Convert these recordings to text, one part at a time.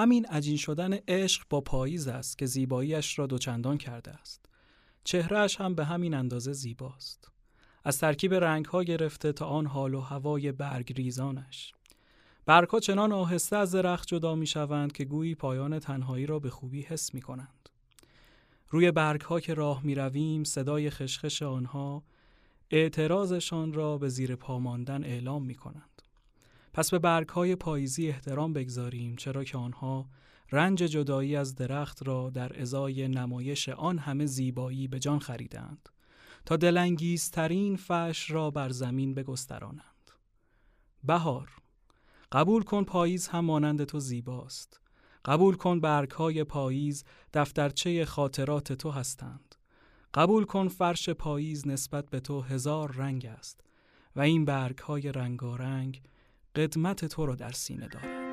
همین عجین شدن عشق با پاییز است که زیباییش را دوچندان کرده است. چهرهش هم به همین اندازه زیباست. از ترکیب رنگها گرفته تا آن حال و هوای برگ ریزانش. برگها چنان آهسته از درخت جدا می شوند که گویی پایان تنهایی را به خوبی حس می کنند. روی برگها که راه می رویم صدای خشخش آنها اعتراضشان را به زیر پا ماندن اعلام می کنند. پس به برگهای پاییزی احترام بگذاریم چرا که آنها رنج جدایی از درخت را در ازای نمایش آن همه زیبایی به جان خریدند تا دلانگیزترین فش را بر زمین بگسترانند. بهار قبول کن پاییز هم مانند تو زیباست. قبول کن برگهای پاییز دفترچه خاطرات تو هستند. قبول کن فرش پاییز نسبت به تو هزار رنگ است و این برگهای رنگارنگ قدمت تو را در سینه دارد.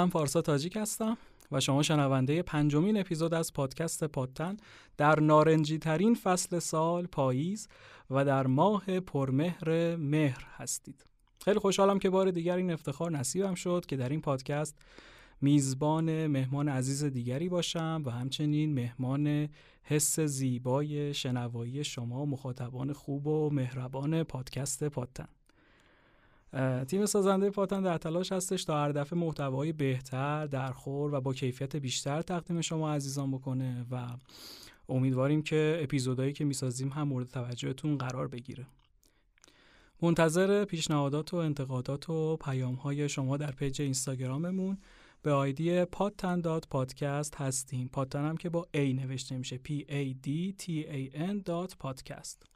من پارسا تاجیک هستم و شما شنونده پنجمین اپیزود از پادکست پادتن در نارنجی ترین فصل سال پاییز و در ماه پرمهر مهر هستید. خیلی خوشحالم که بار دیگر این افتخار نصیبم شد که در این پادکست میزبان مهمان عزیز دیگری باشم و همچنین مهمان حس زیبای شنوایی شما مخاطبان خوب و مهربان پادکست پادتن. تیم سازنده پادتن در تلاش هستش تا هر دفعه محتوای بهتر درخور و با کیفیت بیشتر تقدیم شما عزیزان بکنه و امیدواریم که اپیزودهایی که می‌سازیم هم مورد توجهتون قرار بگیره. منتظر پیشنهادات و انتقادات و پیام های شما در page اینستاگراممون به ID پادتن dot podcast هستیم. پادتن هم که با A نوشته میشه P A D T A N dot podcast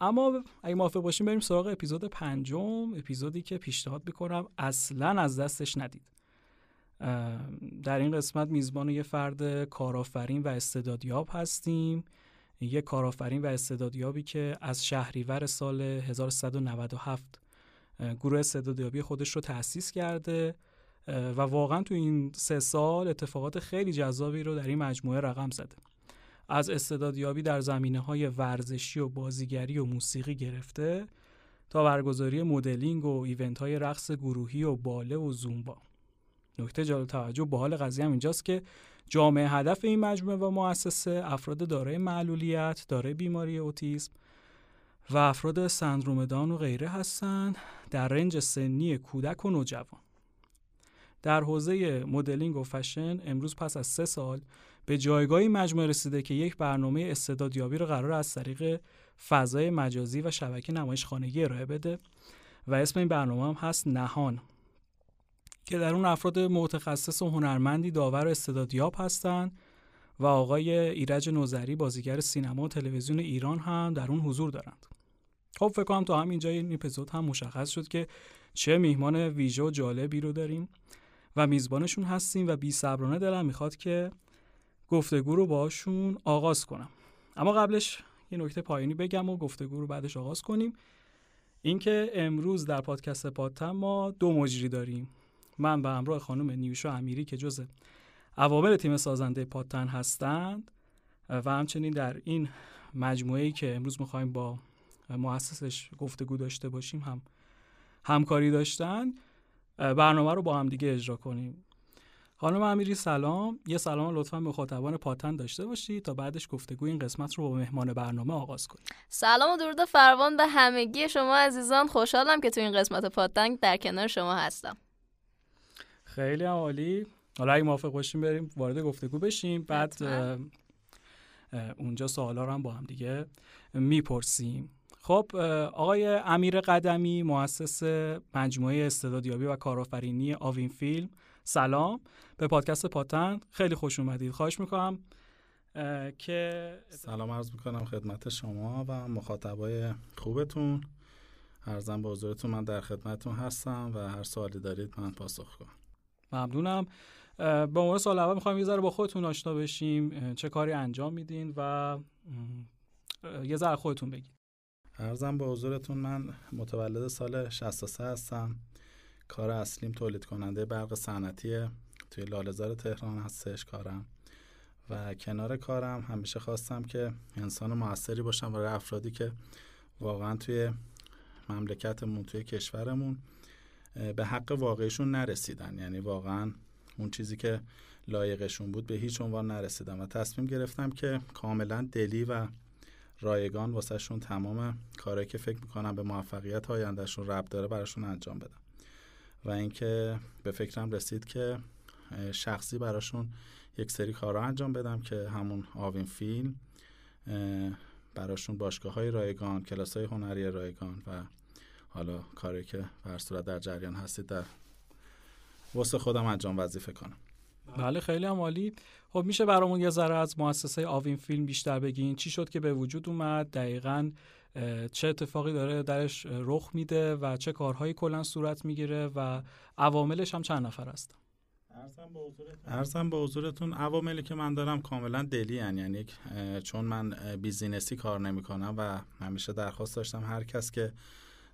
اما اگه موافق باشیم بریم سراغ اپیزود پنجم اپیزودی که پیشنهاد می‌کنم اصلا از دستش ندید. در این قسمت میزبان یه فرد کارآفرین و استعدادیاب هستیم. یه کارآفرین و استعدادیابی که از شهریور سال 1197 گروه استعدادیابی خودش رو تأسیس کرده و واقعا تو این سه سال اتفاقات خیلی جذابی رو در این مجموعه رقم زده. از استعدادیابی در زمینه های ورزشی و بازیگری و موسیقی گرفته تا برگزاری مدلینگ و ایونت های رقص گروهی و باله و زومبا نکته جالب توجه با حال قضیه هم اینجاست که جامعه هدف این مجموعه و مؤسسه افراد دارای معلولیت، دارای بیماری اوتیسم و افراد سندروم دان و غیره هستند در رنج سنی کودک و نوجوان. در حوزه مدلینگ و فشن امروز پس از سه سال به جایگاهی مجموعه رسیده که یک برنامه استعدادیابی رو قرار از طریق فضای مجازی و شبکه نمایش خانگی ارائه بده و اسم این برنامه هم هست نهان که در اون افراد متخصص و هنرمندی داور استعدادیاب هستند و آقای ایرج نوزری بازیگر سینما و تلویزیون ایران هم در اون حضور دارند. خب فکر کنم تا همینجا این اپیزود هم مشخص شد که چه میهمان ویژه و جالبی رو داریم و میزبانشون هستیم و بی صبرانه دلم می‌خواد که گفتگو رو باشون آغاز کنم. اما قبلش یه نکته پایانی بگم و گفتگو رو بعدش آغاز کنیم. اینکه امروز در پادکست پادتم ما دو مجری داریم. من به همراه خانم نیوشا امیری که جز عوامل تیم سازنده پادتن هستند و همچنین در این مجموعه ای که امروز می‌خوایم با مؤسسش گفتگو داشته باشیم هم همکاری داشتن برنامه رو با هم دیگه اجرا کنیم. خانم امیری سلام. یه سلام لطفا به مخاطبان پاتن داشته باشید تا بعدش گفتگو این قسمت رو با مهمان برنامه آغاز کنیم. سلام و درود فروان به همگی شما عزیزان. خوشحالم که تو این قسمت پاتن در کنار شما هستم. خیلی عالی. حالا اگه موافق باشیم بریم وارد گفتگو بشیم. بعد اونجا سوالا رو هم با هم دیگه می‌پرسیم. خب آقای امیر قدمی مؤسس مجموعه استعدادیابی و کارآفرینی آوین فیلم سلام به پادکست پاتن خیلی خوش اومدید. خواهش می‌کنم که سلام عرض می‌کنم خدمت شما و مخاطبای خوبتون. ارزم به حضورتون من در خدمتتون هستم و هر سوالی دارید من پاسخ کنم ممنونم. به عنوان سال اول می‌خوایم یه ذره با خودتون آشنا بشیم. چه کاری انجام میدین و یه ذره خودتون بگید. ارزم به حضورتون من متولد سال 63 هستم. کار اصلیم تولید کننده برق صنعتی توی لالزار تهران هستش کارم. و کنار کارم همیشه خواستم که انسان موثری باشم برای افرادی که واقعا توی مملکتمون توی کشورمون به حق واقعیشون نرسیدن. یعنی واقعا اون چیزی که لایقشون بود به هیچ عنوان نرسیدن. و تصمیم گرفتم که کاملا دلی و رایگان واسهشون تمام کارهایی که فکر می‌کنم به موفقیت آیندهشون رب داره براشون انجام بدم. و اینکه به فکرم رسید که شخصی براشون یک سری کارها انجام بدم که همون آوین فیلم براشون باشگاه های رایگان کلاس های هنری رایگان و حالا کاری که بر صورت در جریان هستید در واسه خودم انجام وظیفه کنم. بله خیلی هم عالی. خب میشه برامون یه ذره از مؤسسه آوین فیلم بیشتر بگین؟ چی شد که به وجود اومد؟ دقیقا چه اتفاقی داره درش رخ میده و چه کارهایی کلا صورت می‌گیره و عواملش هم چند نفر هست ارزم به حضورتون. عواملی که من دارم کاملا دلی هن. یعنی چون من بیزینسی کار نمی کنم و همیشه درخواست داشتم هر کس که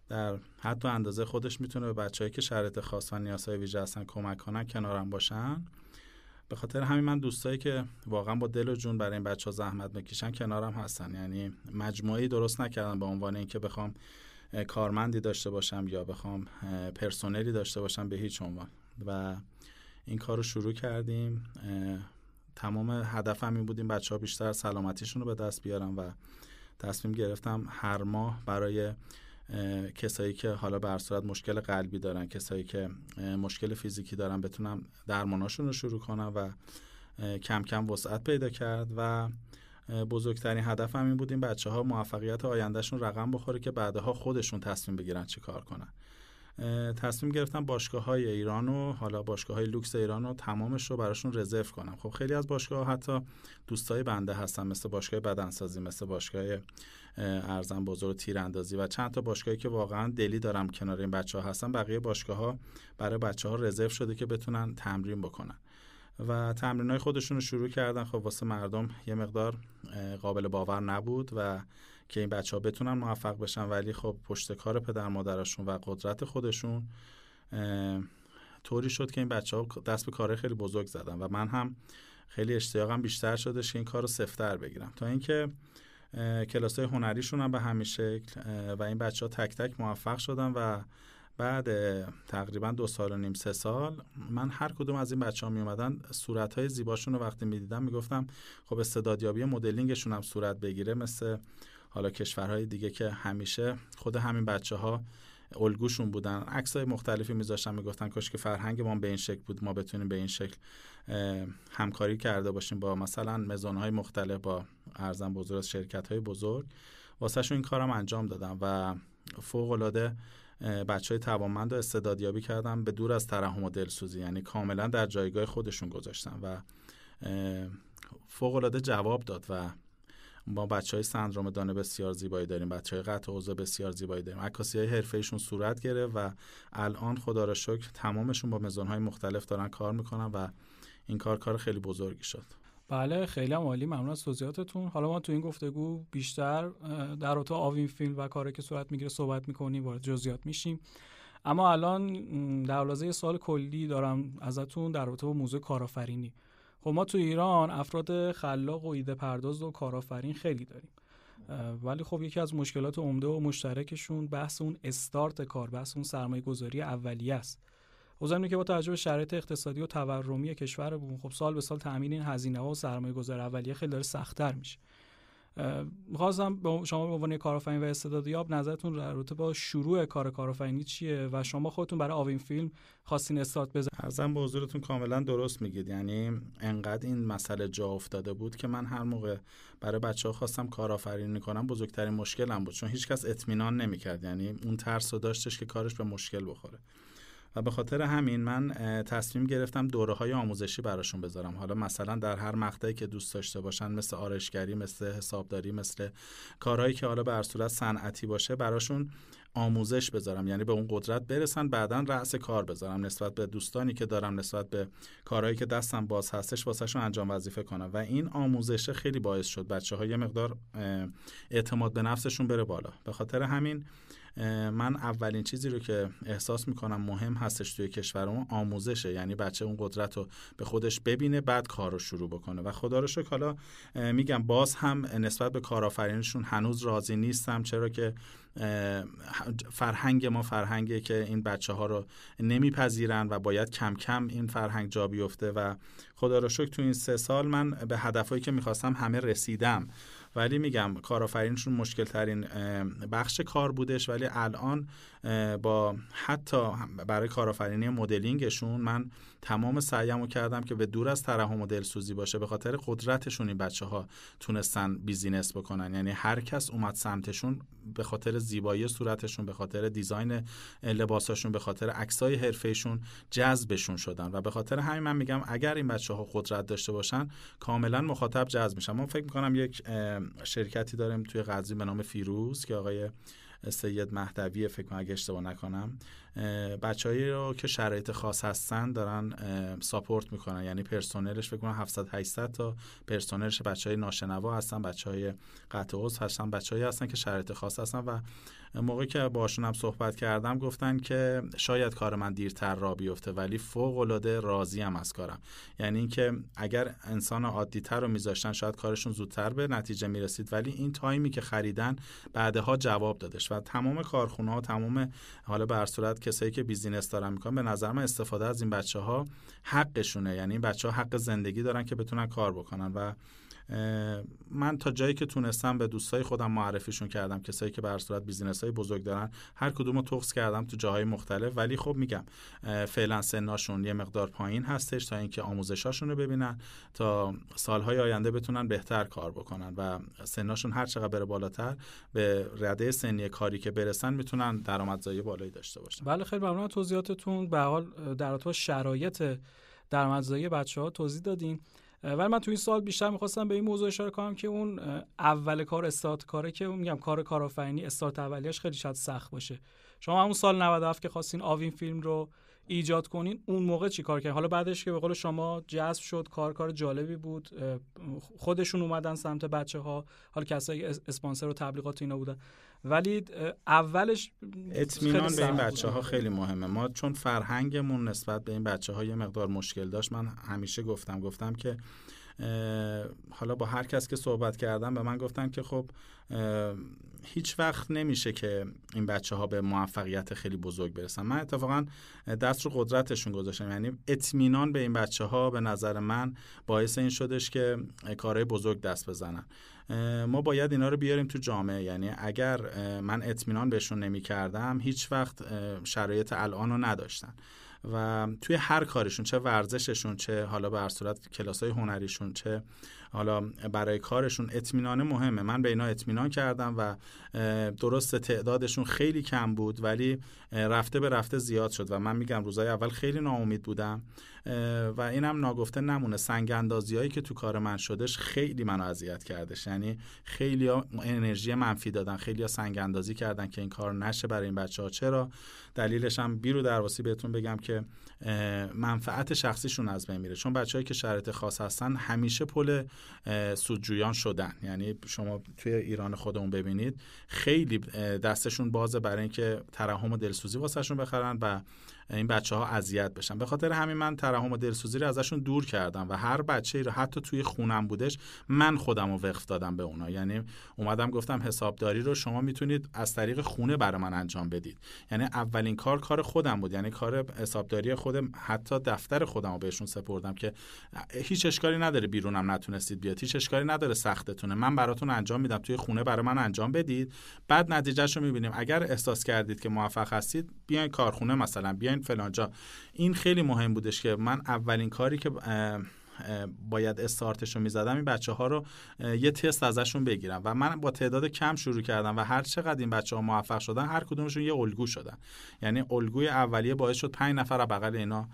در حتی اندازه خودش می‌تونه به بچههایی که شرایط خاص و نیازهای ویژه هستن کمک کنن کنارم باشن. به خاطر همین من دوستایی که واقعا با دل و جون برای این بچه ها زحمت بکشن کنارم هستن. یعنی مجموعی درست نکردم به عنوان اینکه بخوام کارمندی داشته باشم یا بخوام پرسنلی داشته باشم به هیچ عنوان. و این کار رو شروع کردیم. تمام هدفم این بود این بچه ها بیشتر سلامتیشون رو به دست بیارم و تصمیم گرفتم هر ماه برای کسایی که حالا به صورت مشکل قلبی دارن کسایی که مشکل فیزیکی دارن بتونم درماناشون رو شروع کنم و کم کم وسعت پیدا کرد و بزرگترین هدفم این بود این بچه ها موفقیت آیندهشون رقم بخوره که بعدها خودشون تصمیم بگیرن چی کار کنن. تصمیم گرفتم باشگاه های ایران و حالا باشگاه های لوکس ایران رو تمامش رو براشون رزرو کنم. خب خیلی از باشگاه حتی دوستای بنده هستن مثل باشگاه بدنسازی مثل باشگاه ارزم بزرگ تیراندازی و چند تا باشگاهی که واقعا دلی دارم کنار این بچه ها هستن. بقیه باشگاه ها برای بچه ها رزرو شده که بتونن تمرین بکنن. و تمرین های خودشون رو شروع کردن. خب واسه مردم یه مقدار قابل باور نبود و که این بچه ها بتونن موفق بشن ولی خب پشت کار پدر مادرشون و قدرت خودشون طوری شد که این بچه ها دست به کار خیلی بزرگ زدن و من هم خیلی اشتیاقم بیشتر شدش که این کار رو سفتر بگیرم. تا اینکه کلاس های هنریشون هم به همین شکل و این بچه ها تک تک موفق شدن و بعد تقریبا دو سال و نیم سه سال من هر کدوم از این بچه ها می اومدن صورت های زیباشون رو وقتی می دیدم می گفتم خب استعدادیابی مدلینگشون هم صورت بگیره مثل حالا کشورهای دیگه که همیشه خود همین بچه ها الگوشون بودن. عکس های مختلفی میذاشتن می‌گفتن کاش که فرهنگ ما به این شکل بود ما بتونیم به این شکل همکاری کرده باشیم با مثلا مزون های مختلف با ارزم بزرگ شرکت های بزرگ. واسه این کارم انجام دادم و فوق العاده بچه های توانمند و استعدادیابی کردم به دور از ترحم و دلسوزی. یعنی کاملا در جایگاه خودشون گذاشتم و فوق العاده جواب داد و ما بچه های سندروم دانه بسیار زیبایی داریم بچه های قطع حوزه بسیار زیبایی داریم. عکاسی های حرفه صورت گرفت و الان خدا را شکر تمامشون با مزون های مختلف دارن کار می‌کنن و این کار کار خیلی بزرگی شد. بله خیلی عالی. ممنون از توضیحاتتون. حالا ما تو این گفتگو بیشتر در رابطه آوین فیلم و کاری که صورت می‌گیره صحبت می‌کنیم وارد جزئیات میشیم. اما الان در لحظه سوال کلی دارم ازتون در رابطه با موضوع کارآفرینی. خب ما تو ایران افراد خلاق و ایده پرداز و کارآفرین خیلی داریم. ولی خب یکی از مشکلات عمده و مشترکشون بحث اون استارت کار بحث اون سرمایه گذاری اولیه است. اوضاع که با توجه به شرایط اقتصادی و تورمی کشورمون خب سال به سال تامین این هزینه ها و سرمایه گذار اولیه خیلی داره سختتر میشه. می‌خواستم به شما به عنوان کارآفرین و استعدادیاب نظرتون در رابطه با شروع کار کارآفرینی چیه و شما خودتون برای آوین فیلم خواستین استارت بزنید ارزم به حضورتون کاملا درست میگید. یعنی انقدر این مسئله جا افتاده بود که من هر موقع برای بچه ها خواستم کارآفرینی کنم بزرگترین مشکلم بود چون هیچکس اطمینان نمی‌کرد. یعنی اون ترس رو داشتش که کارش به مشکل بخوره. و به خاطر همین من تصمیم گرفتم دوره های آموزشی براشون بذارم. حالا مثلا در هر مقطعی که دوست داشته باشن مثل آرشگری مثل حسابداری مثل کارهایی که حالا به صورت صنعتی باشه براشون آموزش بذارم. یعنی به اون قدرت برسن بعدا رأس کار بذارم. نسبت به دوستانی که دارم نسبت به کارهایی که دستم باز هستش واسهشون انجام وظیفه کنم. و این آموزش خیلی باعث شد بچه ها یه مقدار اعتماد به نفسشون بره بالا. به خاطر همین من اولین چیزی رو که احساس می‌کنم مهم هستش توی کشورمون آموزشه. یعنی بچه اون قدرت رو به خودش ببینه بعد کار رو شروع بکنه. و خدا رو شکر حالا میگم باز هم نسبت به کارآفرینشون هنوز راضی نیستم. چرا که فرهنگ ما فرهنگی که این بچه ها رو نمیپذیرن و باید کم کم این فرهنگ جا بیفته. و خدا رو شکر تو این سه سال من به هدفهایی که می‌خواستم همه رسیدم. ولی میگم کارآفرینشون مشکل ترین بخش کار بودش ولی الان با حتی برای کارآفرینی مدلینگشون من تمام سعیمو کردم که به دور از ترحم و دلسوزی باشه. به خاطر قدرتشون این بچه ها تونستن business بکنن. یعنی هر کس اومد سمتشون به خاطر زیبایی صورتشون به خاطر design لباساشون به خاطر عکسای حرفه‌ایشون جذبشون شدن. و به خاطر همین من میگم اگر این بچه ها قدرت داشته باشن کاملا مخاطب جذب میشن. من فکر می‌کنم یک شرکتی داریم توی قضیه به نام فیروز که آقای سید مهدوی فکر کنم اگه اشتباه نکنم. بچههایی رو که شرایط خاص هستن دارن ساپورت می‌کنن. یعنی پرسنلش فکر کنم 700 800 تا پرسنلش بچهای ناشنوا هستن بچهای قطع عضو هستن بچههایی هستن که شرایط خاص هستن. و موقعی که باشون هم صحبت کردم گفتن که شاید کار من دیرتر را بیفته ولی فوق العاده راضی هم از کارم. یعنی اینکه اگر انسان عادی تر رو میذاشتن شاید کارشون زودتر به نتیجه می‌رسید. ولی این time ی که خریدن بعدها جواب دادش و تمام کارخونه ها تمام حالا به صورت کسایی که business دارن می‌کنن به نظر من استفاده از این بچه ها حقشونه. یعنی این بچه ها حق زندگی دارن که بتونن کار بکنن و من تا جایی که تونستم به دوستای خودم معرفیشون کردم کسایی که به صورت business های بزرگ دارن هر کدوم رو پخش کردم تو جاهای مختلف. ولی خب میگم فعلا سناشون یه مقدار پایین هستش تا اینکه آموزشاشون رو ببینن تا سالهای آینده بتونن بهتر کار بکنن و سناشون هر چقدر بره بالاتر به رده سنی کاری که برسن می‌تونن درآمدزایی بالایی داشته باشن. بله خیلی ممنون توضیحاتتون. به حال در شرایط درآمدزایی بچه توضیح دادین. ولی من تو این سال بیشتر می‌خواستم به این موضوع اشاره کنم که اون اول کار استارت کاره که میگم کار کارآفرینی استارت اولیش خیلی شاید سخت باشه. شما همون سال 97 که خواستین آوین فیلم رو ایجاد کنین اون موقع چی کار کردین؟ حالا بعدش که به قول شما جذب شد کار کار جالبی بود خودشون اومدن سمت بچه ها حالا کسایی اسپانسر و تبلیغات اینا بودن. ولی اولش اطمینان به این بچه ها خیلی مهمه. ما چون فرهنگمون نسبت به این بچه ها یه مقدار مشکل داشت من همیشه گفتم گفتم که حالا با هر کس که صحبت کردم به من گفتن که خب هیچ وقت نمیشه که این بچه ها به موفقیت خیلی بزرگ برسن. من اتفاقا دست رو قدرتشون گذاشتم. یعنی اطمینان به این بچه ها به نظر من باعث این شدش که کارهای بزرگ دست بزنن. ما باید اینا رو بیاریم تو جامعه. یعنی اگر من اطمینان بهشون نمی کردم هیچ وقت شرایط الان رو نداشتن. و توی هر کارشون چه ورزششون چه حالا به هر صورت کلاس های هنریشون چه حالا برای کارشون اطمینان مهمه. من به اینا اطمینان کردم و درست تعدادشون خیلی کم بود ولی رفته به رفته زیاد شد. و من میگم روزای اول خیلی ناامید بودم. و اینم ناگفته نمونه. سنگ اندازی هایی که تو کار من شدش خیلی منو اذیت کردش یعنی خیلی ها انرژی منفی دادن خیلی ها سنگ اندازی کردن که این کار نشه برای این بچه ها چرا؟ دلیلش هم بیرو درواسی بهتون بگم که منفعت شخصیشون از بین میره. چون بچههایی که شرایط خاص هستن همیشه پل سودجویان شدن. یعنی شما توی ایران خودمون ببینید خیلی دستشون بازه برای اینکه ترحم و دلسوزی واسهشون بخرن و این بچه ها اذیت بشن. به خاطر همین من ترحم و دلسوزی رو ازشون دور کردم و هر بچه ای رو حتی توی خونم بودش من خودم رو وقف دادم به اونا. یعنی اومدم گفتم حسابداری رو شما می‌تونید از طریق خونه برای من انجام بدید. یعنی اولین کار کار خودم بود. یعنی کار حسابداری خودم حتی دفتر خودم رو بهشون سپردم که هیچ اشکالی نداره بیرونم نتونستید بیاد هیچ اشکالی نداره سختتونه. من براتون انجام میدم. توی خونه برای من انجام بدید. بعد نتیجهش رو می‌بینیم. اگر احساس کردید که موفق هستید بیاین کارخونه مثلا بیاین فلانجا این خیلی مهم بودش که من اولین کاری که باید استارتش رو می‌زدم این بچه ها رو یه تست ازشون بگیرم. و من با تعداد کم شروع کردم و هر چقدر این بچه ها موفق شدن هر کدومشون یه الگو شدن. یعنی الگوی اولیه باعث شد پنج نفر بغل اینا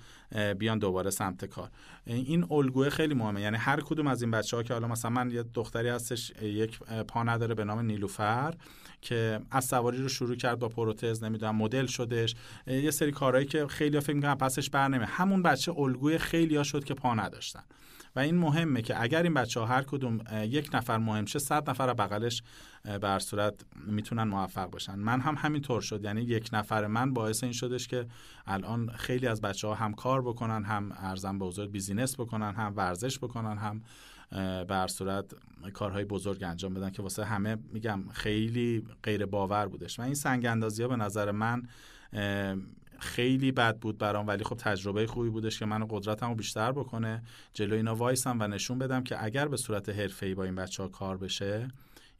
بیان دوباره سمت کار. این الگوی خیلی مهمه. یعنی هر کدوم از این بچه ها که حالا مثلا من یه دختری هستش یک پا نداره به نام نیلوفر. که از سواری رو شروع کرد با پروتز نمی‌دونم مدل شدش. یه سری کارهایی که خیلی فکر می‌کنن پسش بر همون بچه الگوی خیلی ها شد که پا نداشتن. و این مهمه که اگر این بچه ها هر کدوم یک نفر مهم شه صد نفر بغلش بر صورت می‌تونن موفق باشن. من هم همینطور شد. یعنی یک نفر من باعث این شدش که الان خیلی از بچه ها هم کار بکنن هم ارزم به حضور بیزینس بکنن هم ورزش بکنن هم بر صورت کارهای بزرگ انجام بدن که واسه همه میگم خیلی غیر باور بودش. و این سنگ اندازی ها به نظر من خیلی بد بود برام ولی خب تجربه خوبی بودش که منو قدرتمو بیشتر بکنه. جلو اینا وایسم و نشون بدم که اگر به صورت حرفه‌ای با این بچه ها کار بشه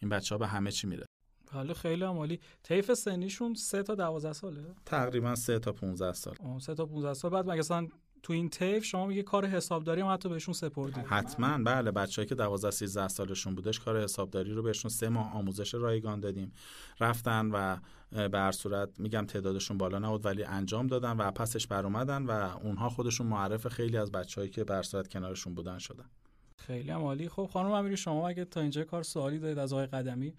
این بچه ها به همه چی میره حالا خیلی عالی. طیف سنیشون 3 تا 12 ساله؟ تقریبا 3 تا 15 سال. 3 تا 15 سال. بعد مگه اصلا تو این طیف شما میگه کار حسابداری هم حتی بهشون سپردید حتما. بله بچه‌ای که 12 13 سالشون بودش کار حسابداری رو بهشون سه ماه آموزش رایگان دادیم. رفتن و به هر صورت میگم تعدادشون بالا نبود ولی انجام دادن و پسش بر اومدن و اونها خودشون معرف خیلی از بچههایی که به صورت کنارشون بودن شدن. خیلی هم عالی. خب خانم امیری شما اگه تا اینجا کار سوالی دارید از آقای قدمی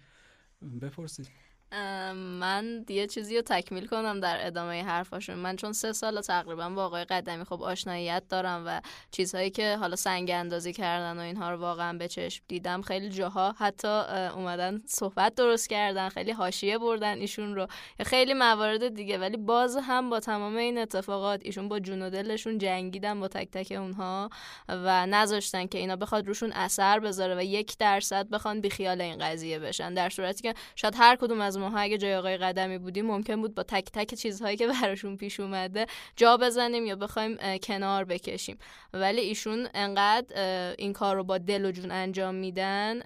بپرسید. من یه چیزی رو تکمیل کنم در ادامه حرفاشون. من چون سه سال تقریبا با آقای قدمی خب آشناییت دارم و چیزهایی که حالا سنگ اندازی کردن و اینها رو واقعا به چشم دیدم خیلی جاها حتی اومدن صحبت درست کردن خیلی حاشیه بردن ایشون رو. خیلی موارد دیگه ولی باز هم با تمام این اتفاقات ایشون با جون و دلشون جنگیدن با تک تک اونها و نذاشتن که اینا بخواد روشون اثر بذاره و یک درصد بخوان بیخیال این قضیه بشن. در صورتی که شاید هر کدوم از ماها اگه جای آقای قدمی بودیم ممکن بود با تک تک چیزهایی که براشون پیش اومده جا بزنیم یا بخوایم کنار بکشیم. ولی ایشون انقدر این کار رو با دل و جون انجام میدن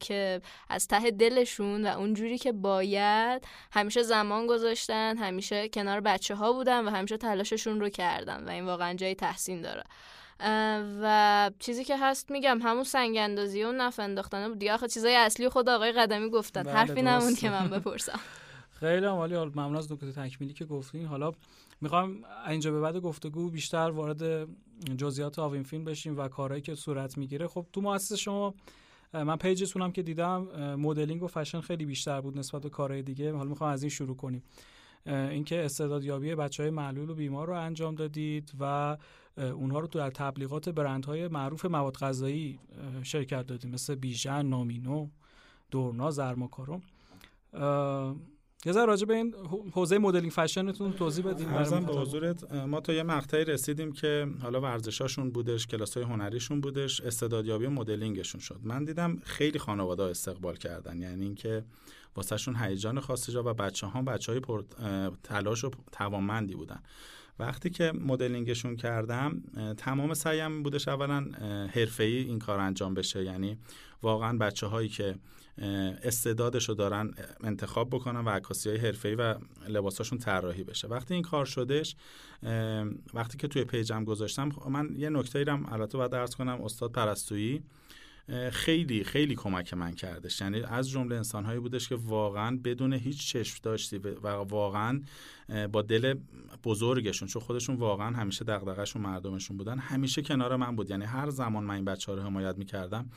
که از ته دلشون و اونجوری که باید همیشه زمان گذاشتن همیشه کنار بچه ها بودن و همیشه تلاششون رو کردن و این واقعا جای تحسین داره. و چیزی که هست میگم همون سنگ اندازی و نف انداختن بود دیگه آخه چیزای اصلی خود آقای قدمی گفتن. بله حرفی نمون که من بپرسم. خیلی عالی. حال ممنون از نکته تکمیلی که گفتین. حالا می‌خوام اینجا به بعد گفتگو بیشتر وارد جزئیات آوین فیلم بشیم و کارهایی که صورت می‌گیره. خب تو مؤسسه شما من پیجتون هم که دیدم مدلینگ و فشن خیلی بیشتر بود نسبت به کارهای دیگه. حالا می‌خوام از این شروع کنیم. اینکه استعدادیابی بچه های معلول و بیمار رو انجام دادید و اونها رو در تبلیغات برندهای معروف مواد غذایی شرکت دادیم. مثل بیژن، نامینو، دورنا، زرماکارو. یه ذره راجع به این حوزه مدلینگ فشنتون توضیح بدید ارزم به حضورت ما تا یه مقطعی رسیدیم که حالا ورزشاشون بودش کلاسای هنریشون بودش استعدادیابی مدلینگشون شد. من دیدم خیلی خانواده استقبال کردن. یعنی اینکه واسهشون هیجان خاصی جا و بچه ها بچه های پر تلاش و توانمندی بودن. وقتی که مدلینگشون کردم تمام سعیم بودش اولا حرفه‌ای این کار انجام بشه. یعنی واقعا بچه هایی که استعدادشو دارن انتخاب بکنن و عکاسی های حرفه‌ای و لباساشون طراحی بشه. وقتی این کار شدش وقتی که توی پیجم گذاشتم من یه نکته ای رو البته باید درس کنم استاد پرستویی. خیلی خیلی کمک من کردش. یعنی از جمله انسانهایی بودش که واقعا بدون هیچ چشم داشتی و واقعا با دل بزرگشون چون خودشون واقعا همیشه دغدغه‌شون مردمشون بودن همیشه کنار من بود. یعنی هر زمان من این بچه ها رو حمایت می‌کردم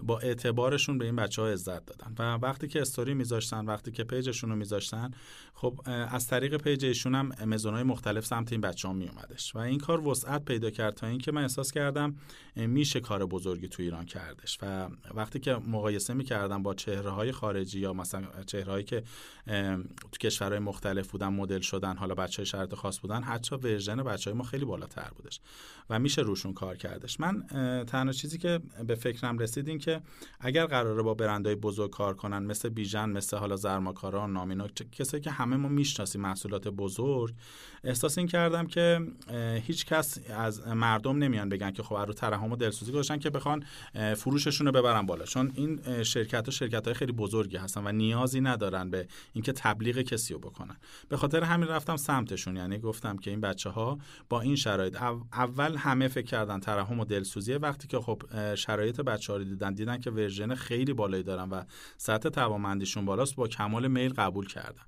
با اعتبارشون به این بچه ها عزت دادن. و وقتی که استوری میذاشتن وقتی که page شون رو میذاشتن خب از طریق page ایشون هم مزونای مختلف سمت این بچه ها می اومدش و این کار وسعت پیدا کرد تا اینکه من احساس کردم میشه کار بزرگی تو ایران کردش. و وقتی که مقایسه می‌کردم با چهره های خارجی یا مثلا چهره هایی که تو کشورهای مختلف بودن مدل شدن حالا بچه های شرط خاص بودن حتی ورژن بچه های ما خیلی بالاتر بودش. و میشه روشون کار کردش. من تنها چیزی که به فکرم رسید این که اگر قراره با برندهای بزرگ کار کنن مثل بیژن مثل حالا زرماکارا نامینو کسایی که همه ما می‌شناسیم محصولات بزرگ احساس این کردم که هیچ کس از مردم نمیان بگن که خب رو ترحم و دلسوزی گذاشتن که بخوان فروششون رو ببرن بالا. چون این شرکت ها خیلی بزرگی هستن و نیازی ندارن به اینکه تبلیغ کسی رو بکنن. به خاطر همین رفتم سمتشون. یعنی گفتم که این بچه ها با این شرایط اول همه فکر کردن ترحم و دلسوزی وقتی که خب شرایط بچه رو دیدن دیدن که ورژن خیلی بالایی دارن و سطح توانمندیشون بالاست با کمال میل قبول کردن.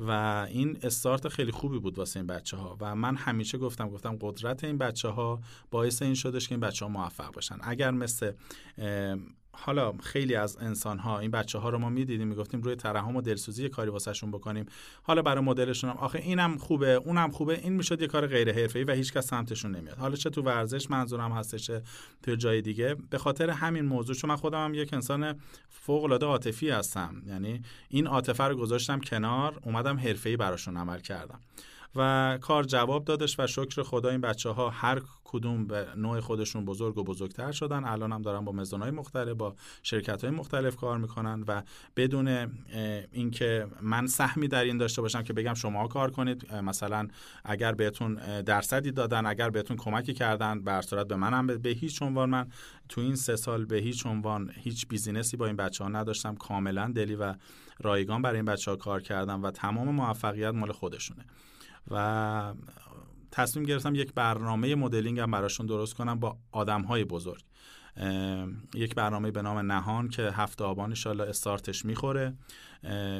و این استارت خیلی خوبی بود واسه این بچه ها و من همیشه گفتم گفتم قدرت این بچه ها باعث این شدش که این بچه ها موفق باشن. اگر مثل حالا خیلی از انسان ها این بچه ها رو ما می‌دیدیم می‌گفتیم روی ترحم و دلسوزی کاری واسهشون بکنیم. حالا برای مدلشون هم آخه اینم خوبه اونم خوبه این می‌شد یه کار غیر حرفه‌ای و هیچکس سمتشون نمیاد. حالا چه تو ورزش منظورم هستش چه تو جای دیگه. به خاطر همین موضوع چون من خودم هم یک انسان فوق العاده عاطفی هستم یعنی این عاطفه رو گذاشتم کنار اومدم حرفه‌ای براشون عمل کردم. و کار جواب دادش و شکر خدا این بچه ها هر کدوم به نوع خودشون بزرگ و بزرگتر شدن. الان هم دارن با مزانهای مختلف با شرکت های مختلف کار می‌کنن و بدون اینکه من سهمی در این داشته باشم که بگم شما کار کنید مثلا اگر بهتون درصدی دادن اگر بهتون کمکی کردن بر صورت به منم به هیچ عنوان من. تو این سه سال به هیچ عنوان هیچ بیزینسی با این بچه ها نداشتم. کاملا دلی و رایگان برای این بچه ها کار کردم و تمام موفقیت مال خودشونه. و تصمیم گرفتم یک برنامه مدلینگ هم براشون درست کنم با آدم های بزرگ یک برنامه به نام نهان که هفته آبان انشالله استارتش می‌خوره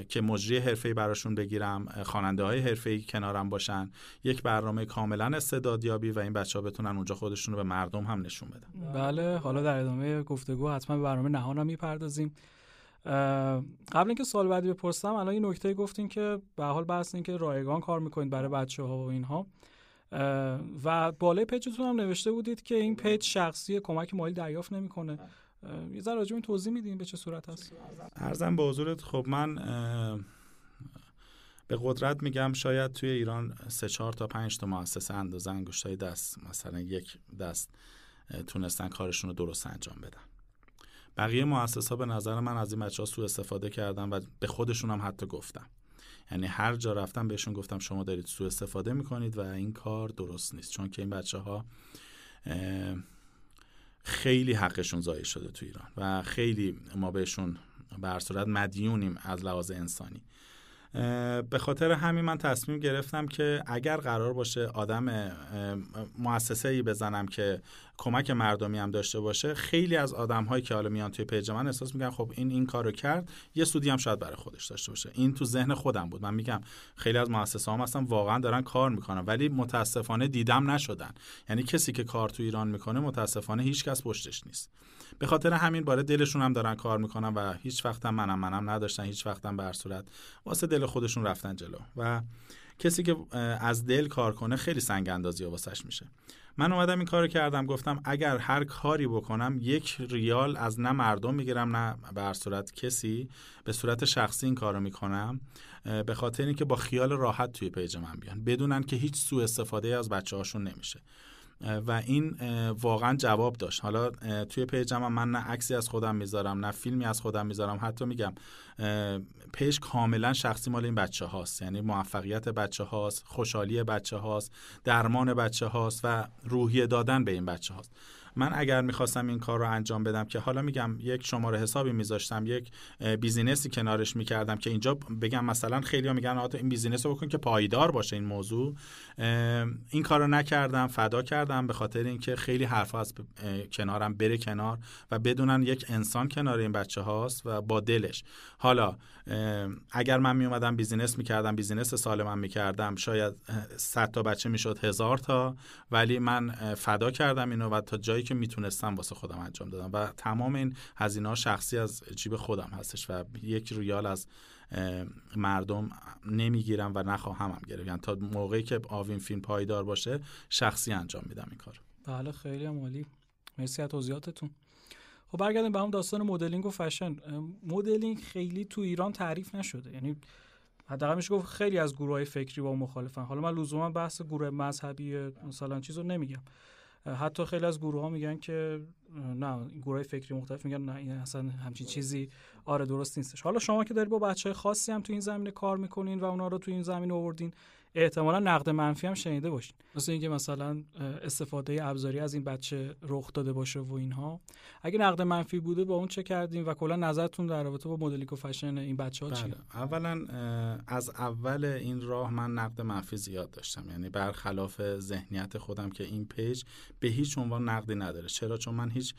که مجری حرفه‌ای براشون بگیرم خواننده های حرفه‌ای کنارم باشن. یک برنامه کاملا استعدادیابی و این بچه ها بتونن اونجا خودشون رو به مردم هم نشون بدن. بله حالا در ادامه گفتگو حتما به برنامه نهان هم می‌پردازیم. قبل اینکه سال بعدی بپرسم الان این نکته گفتین که به حال بحث این که رایگان کار می‌کنید برای بچه ها و اینها. و بالای page تون هم نوشته بودید که این page شخصی کمک مالی دریافت نمی‌کنه. یه ذره راجع این توضیح میدین به چه صورت هست؟ عرضم به حضورت خب من به قدرت میگم شاید توی ایران سه چهار تا پنج تا مؤسسه اندازه انگشتای دست مثلا یک دست تونستن کارشون رو درست انجام بدن. بقیه مؤسسا به نظر من از این بچه ها سوء استفاده کردن و به خودشون هم حتی گفتم یعنی هر جا رفتم بهشون گفتم شما دارید سوء استفاده می‌کنید و این کار درست نیست. چون که این بچه ها خیلی حقشون ضایع شده تو ایران و خیلی ما بهشون به صورت مدیونیم از لحاظ انسانی. به خاطر همین من تصمیم گرفتم که اگر قرار باشه آدم مؤسسه ای بزنم که کمک مردمی هم داشته باشه خیلی از آدم هایی که حالا میان توی پیج من احساس میگن خب این این کارو کرد یه سودی هم شاید برای خودش داشته باشه. این تو ذهن خودم بود. من میگم خیلی از مؤسسه هم اصلا واقعا دارن کار می‌کنن ولی متاسفانه دیدم نشدن. یعنی کسی که کار تو ایران می‌کنه متاسفانه هیچ کس پشتش نیست. به خاطر همین باره دلشون هم دارن کار می‌کنن و هیچ وقت هم منم منم نداشتن هیچ وقت به صورت واسه دل خودشون رفتن جلو. و کسی که از دل کار کنه خیلی سنگ اندازی واسش میشه. من اومدم این کارو کردم گفتم اگر هر کاری بکنم یک ریال از نه مردم می‌گیرم نه به صورت کسی به صورت شخصی این کارو می‌کنم به خاطر اینکه با خیال راحت توی page من بیان بدونن که هیچ سوء استفاده از بچه هاشون نمیشه. و این واقعا جواب داشت. حالا توی page م من نه عکسی از خودم می‌ذارم نه فیلمی از خودم می‌ذارم. حتی میگم page کاملا شخصی مال این بچه هاست. یعنی موفقیت بچه هاست خوشحالی بچه هاست درمان بچه هاست و روحیه دادن به این بچه هاست. من اگر می‌خواستم این کار رو انجام بدم که حالا میگم یک شماره حسابی میذاشتم یک business ی کنارش می‌کردم که اینجا بگم مثلا خیلی ها میگن این business رو بکن که پایدار باشه این موضوع این کار رو نکردم فدا کردم به خاطر اینکه خیلی حرف از کنارم بره کنار و بدونن یک انسان کنار این بچه هاست و با دلش. حالا اگر من می اومدم business می‌کردم business سالمم می‌کردم شاید 100 تا بچه می‌شد هزار تا ولی من فدا کردم اینو و تا جایی کارهایی که می‌تونستم واسه خودم انجام دادم و تمام این هزینه ها شخصی از جیب خودم هستش و یک ریال از مردم نمی‌گیرم و نخواهم هم گرفت. یعنی تا موقعی که آوین فیلم پایدار باشه شخصی انجام میدم این کار بله خیلی عالی. مرسی از توضیحاتتون. خب برگردیم به هم داستان مدلینگ و فشن. مدلینگ خیلی تو ایران تعریف نشده. یعنی حداقل میشه گفت خیلی از گروه های فکری با مخالفن. حالا من لزوما بحث گروه مذهبی مثلا چیزو نمیگم. حتی خیلی از گروه ها میگن که نه گروه های فکری مختلف میگن نه این اصلا همچین چیزی آره درست نیستش. حالا شما که داری با بچه های خاصی هم تو این زمینه کار می‌کنین و اونا رو تو این زمینه آوردین احتمالا نقد منفی هم شنیده باشین. مثل اینکه مثلا استفاده ابزاری از این بچه رخ داده باشه و اینها. اگه نقد منفی بوده با اون چه کردیم و کلا نظرتون در رابطه با مدلیک و فشن این بچه ها بله. چیه؟ اولا از اول این راه من نقد منفی زیاد داشتم. یعنی برخلاف ذهنیت خودم که این پیج به هیچ عنوان نقدی نداره. چرا؟ چون من هیچ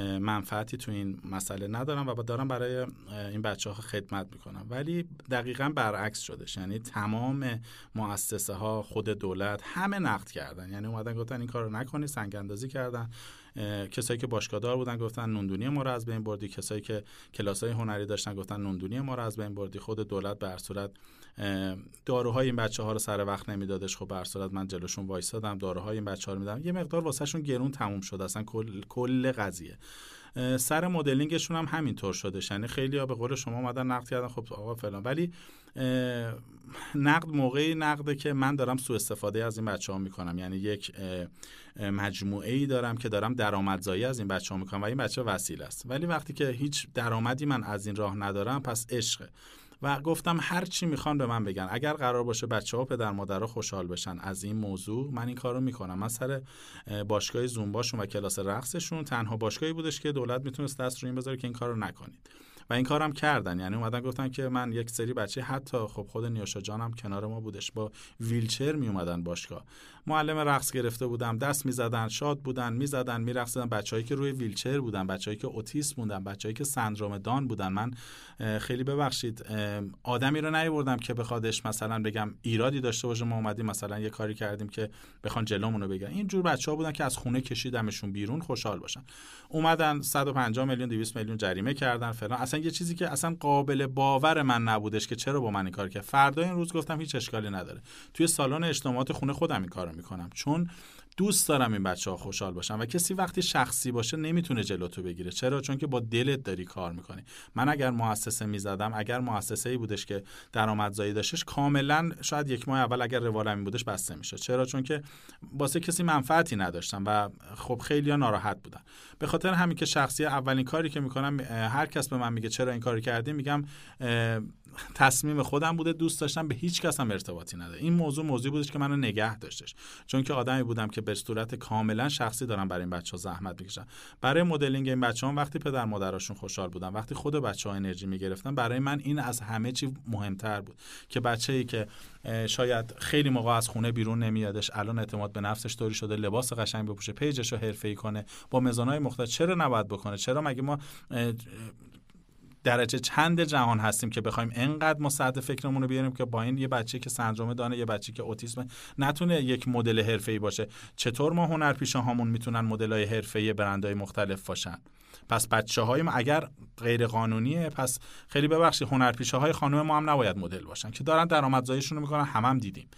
منفعتی تو این مسئله ندارم و دارم برای این بچه ها خدمت می‌کنم. ولی دقیقا برعکس شدش یعنی تمام مؤسسه ها خود دولت همه نقد کردن. یعنی اومدن گفتن این کار رو نکنی سنگ اندازی کردن کسایی که باشگاهدار بودن گفتن نوندونی ما رو از بین بردی. کسایی که کلاسای هنری داشتن گفتن نوندونی ما رو از بین بردی. خود دولت به صورت داروهای این بچه ها رو سر وقت نمیدادش. خب به صورت من جلوشون وایسادم داروهای این بچه ها رو میدم یه مقدار واسهشون گرون تموم شد اصلا کل, کل قضیه. سر مدلینگشون هم همینطور شده یعنی خیلی ها به قول شما اومدن نقد کردن. خب آقا فلان. ولی نقد موقعی نقده که من دارم سوء استفاده از این بچه ها می‌کنم. یعنی یک مجموعه ای دارم که دارم درآمدزایی از این بچه ها می‌کنم و این بچه وسیله است. ولی وقتی که هیچ درآمدی من از این راه ندارم پس عشقه. و گفتم هر چی می‌خوان به من بگن. اگر قرار باشه بچه ها پدر مادر خوشحال بشن از این موضوع من این کارو می‌کنم. من سر باشگاه زومباشون و کلاس رقصشون تنها باشگاهی بودش که دولت می‌تونست دست رو این بذاره که این کارو نکنید. و این کارم کردن. یعنی اومدن گفتن که من یک سری بچه حتی خب خود نیوشا جانم کنار ما بودش با ویلچر می اومدن باشگاه. معلم رقص گرفته بودم دست می‌زدن شاد بودن می‌زدن میرقصیدن. بچههایی که روی ویلچر بودن بچههایی که اوتیسم بودن بچههایی که سندروم دان بودن. من خیلی ببخشید آدمی رو نیوردم که بخوادش مثلا بگم ایرادی داشته باشه. ما اومدیم مثلا یه کاری کردیم که بخوان جلومون رو بگن. این جور بچه‌ها بودن که از خونه کشیدمشون بیرون خوشحال باشن. اومدن 150 میلیون 200 میلیون جریمه کردن فلان. اصلا یه چیزی که اصلا قابل باور من نبودش که چرا با من این کار کرد. فردا این روز گفتم هیچ اشکالی نداره. توی سالن اجتماعات خونه خودم این کارو می‌کنم. چون دوست دارم این بچه ها خوشحال باشن و کسی وقتی شخصی باشه نمی‌تونه جلوتو بگیره. چرا؟ چون که با دلت داری کار می‌کنی. من اگر مؤسسه می‌زدم اگر مؤسسه ای بودش که درآمدزایی داشتش کاملا شاید یک ماه اول اگر روالمی بودش بسته میشه چرا؟ چون که واسه کسی منفعتی نداشتم و خب خیلی ناراحت بودن. به خاطر همین که شخصی اولین کاری که می‌کنم هر کس به من میگه چرا این کاری کردی میگم تصمیم خودم بوده دوست داشتم به هیچ کس هم ارتباطی نداره. این موضوع موضوعی بودش که منو نگه داشتش. چون که آدمی بودم که به صورت کاملا شخصی دارم برای این بچه ها زحمت می‌کشم. برای مدلینگ این بچه ها وقتی پدر مادرشون خوشحال بودن وقتی خود بچه ها انرژی می‌گرفتن برای من این از همه چی مهمتر بود که بچه ای که شاید خیلی موقع از خونه بیرون نمیادش الان اعتماد به نفسش طوری شده لباس قشنگ بپوشه پیجش رو حرفه‌ای کنه با مزانهای مختلف چرا نباید بکنه؟ چرا مگه ما درجه چند جهان هستیم که بخوایم انقدر ما فکرمون رو بیاریم که با این یه بچه که سندروم دانه یه بچه که اوتیسم نتونه یک مدل حرفه‌ای باشه. چطور ما هنرپیشه هامون می‌تونن مدل‌های حرفه‌ای برندهای مختلف باشن؟ پس بچه های ما اگر غیر قانونیه پس خیلی ببخشید هنرپیشه های خانم ما هم نباید مدل باشن که دارن درآمدزاییشون رو می‌کنن هم, هم دیدیم.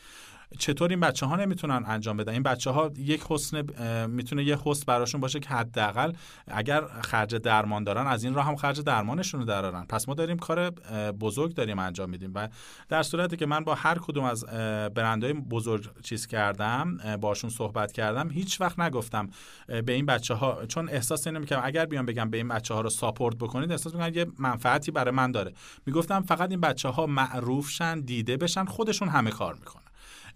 چطور این بچه ها نمی‌تونن انجام بدن؟ این بچه ها یک حسن می‌تونه یه حسن براشون باشه که حداقل اگر خرج درمان دارن از این راه هم خرج درمانشون رو درارن. پس ما داریم کار بزرگ داریم انجام میدیم و در صورتی که من با هر کدوم از برندهای بزرگ چیز کردم باشون صحبت کردم هیچ وقت نگفتم به این بچه ها چون احساس اینو می‌کنم اگر بیام بگم به این بچه ها رو ساپورت بکنید احساس می‌کنم یه منفعتی برای من داره. می‌گفتم فقط این بچه ها معروف شن دیده بشن خودشون همه کار می‌کنن.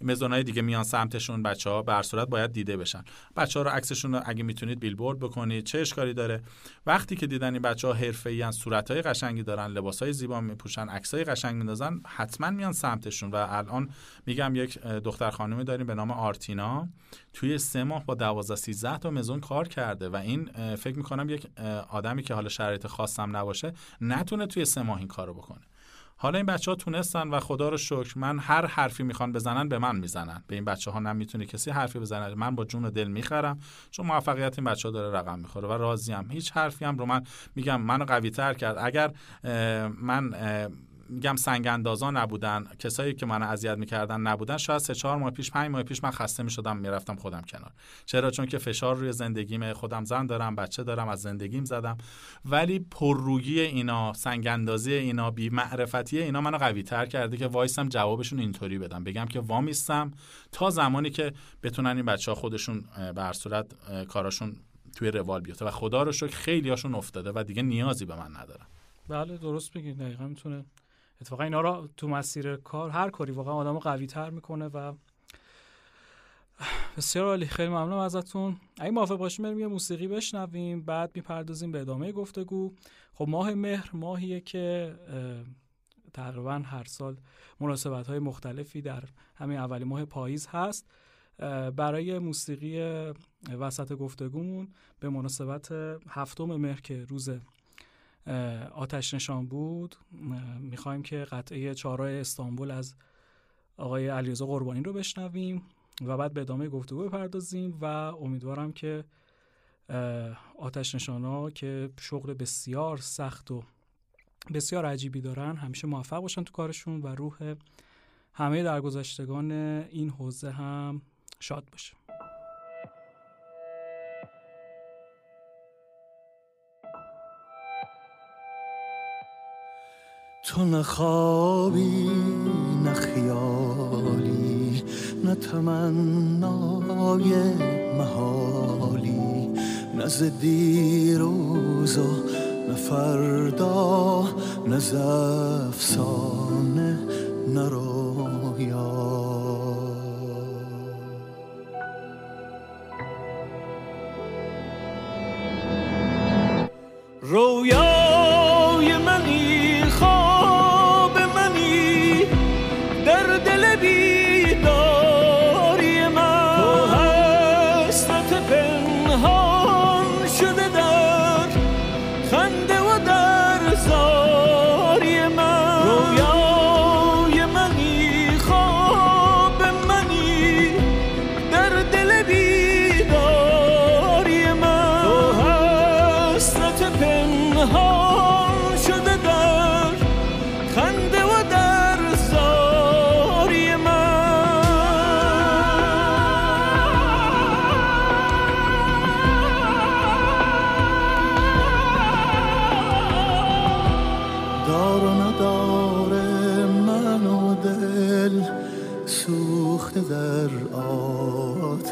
مزونای دیگه میان سمتشون بچه ها بر صورت باید دیده بشن. بچه ها رو عکسشون رو اگه می‌تونید بیلبورد بکنید چه اشکالی داره؟ وقتی که دیدن این بچه ها حرفه‌ای صورت های قشنگی دارن لباس های زیبا میپوشن عکس های قشنگ میندازن حتما میان سمتشون. و الان میگم یک دختر خانمی داریم به نام آرتینا. توی سه ماه با 12 13 تا مزون کار کرده و این فکر می‌کنم یک آدمی که حالا شرایط خاصم نباشه نتونه توی سه ماه این کارو بکنه. حالا این بچه ها تونستن و خدا رو شکر من هر حرفی می‌خوان بزنن به من می‌زنن. به این بچه ها نمی‌تونه کسی حرفی بزنه. من با جون و دل می‌خرم چون موفقیت این بچه ها داره رقم می‌خوره و راضیم. هیچ حرفی هم رو من میگم منو قوی تر کرد. اگر من میگم سنگ اندازا نبودن کسایی که من اذیت می‌کردن نبودن. شاید سه چهار ماه پیش پنج ماه پیش من خسته می‌شدم می‌رفتم خودم کنار. چرا؟ چون که فشار روی زندگیم خودم زن دارم بچه دارم از زندگیم زدم. ولی پررویی اینا سنگ اندازی اینا بی معرفتی اینا منو قوی تر کرده که وایسم جوابشون اینطوری بدم. بگم که وامیستم تا زمانی که بتونن این بچه ها خودشون به صورت کاراشون توی روال بیفته. و خدا رو شکر خیلی هاشون افتاده و دیگه نیازی به من ندارم بله درست بگید دقیقا می‌تونه اتفاقا اینا رو تو مسیر کار هر کاری واقعا آدم قوی تر می‌کنه و بسیار عالی. خیلی ممنونم ازتون. اگه موافق باشیم بریم یه موسیقی بشنویم بعد می‌پردازیم به ادامه گفتگو. خب ماه مهر ماهیه که تقریبا هر سال مناسبت های مختلفی در همین اولی ماه پاییز هست. برای موسیقی وسط گفتگومون به مناسبت هفتم مهر که روز آتش نشان بود. می‌خوایم که قطعه چهارای استانبول از آقای علیرضا قربانی رو بشنویم و بعد به ادامه گفتگو بپردازیم و امیدوارم که آتش نشانا که شغل بسیار سخت و بسیار عجیبی دارن همیشه موفق باشن تو کارشون و روح همه درگذشتگان این حوزه هم شاد باشه. تو نه خوابی نه خیالی نه تمنای محالی نه ز دیروز و نه فردا نه نه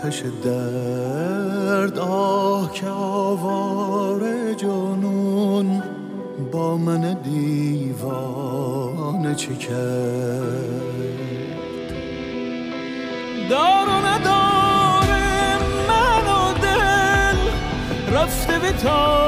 آتش درد آه که آوار جنون با من دیوانه چه کرد دار و نداره من و دل رفته به تار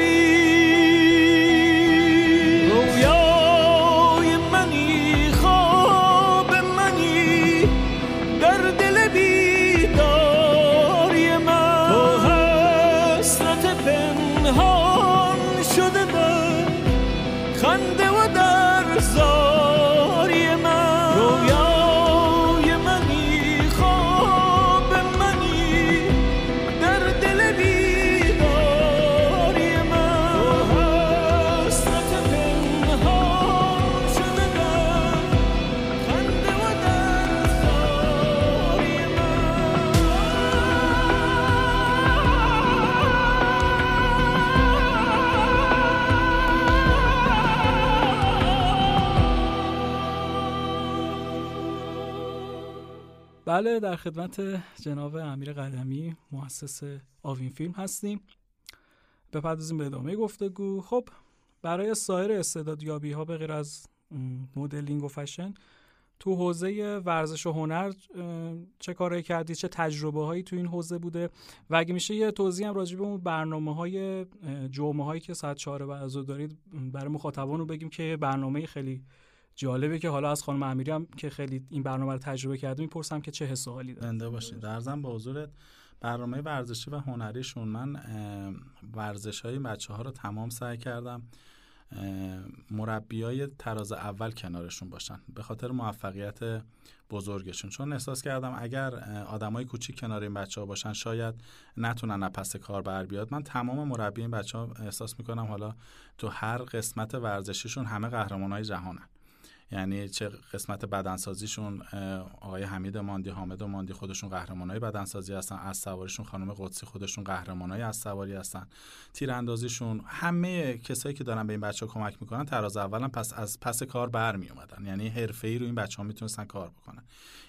خنده و در زار بله در خدمت جناب امیر قدمی مؤسس آوین فیلم هستیم. بپردازیم به ادامه گفتگو. خب برای سایر استعدادیابی ها به غیر از مدلینگ و فشن تو حوزه ورزش و هنر چه کارهایی کردی؟ چه تجربه هایی تو این حوزه بوده؟ و اگه میشه یه توضیح هم راجع به اون برنامه های جمعه هایی که ساعت 4 بعد از دارید برای مخاطبان رو بگیم که برنامه خیلی جالبه که حالا از خانم امیری هم که خیلی این برنامه رو تجربه کرده می‌پرسم که چه حس و حالی داره. در ضمن با حضورت برنامه ورزشی و هنریشون. من ورزش های بچه ها رو تمام سعی کردم مربی های تراز اول کنارشون باشن به خاطر موفقیت بزرگشون. چون احساس کردم اگر آدمای کوچیک کنار این بچه ها باشن شاید نتونن پس کار بر بیاد. من تمام مربی این بچه ها احساس می‌کنم حالا تو هر قسمت ورزشیشون همه قهرمان های جهانن. یعنی چه قسمت بدنسازیشون آقای حمید ماندی حامد ماندی خودشون قهرمانای بدنسازی هستن. از سواریشون خانم قدسی خودشون قهرمانای از سواری هستن. تیراندازیشون همه کسایی که دارن به این بچه ها کمک می‌کنن تراز اولا پس از پس کار برمی اومدن یعنی حرفه‌ای رو این بچه ها می‌تونستن کار بکنن.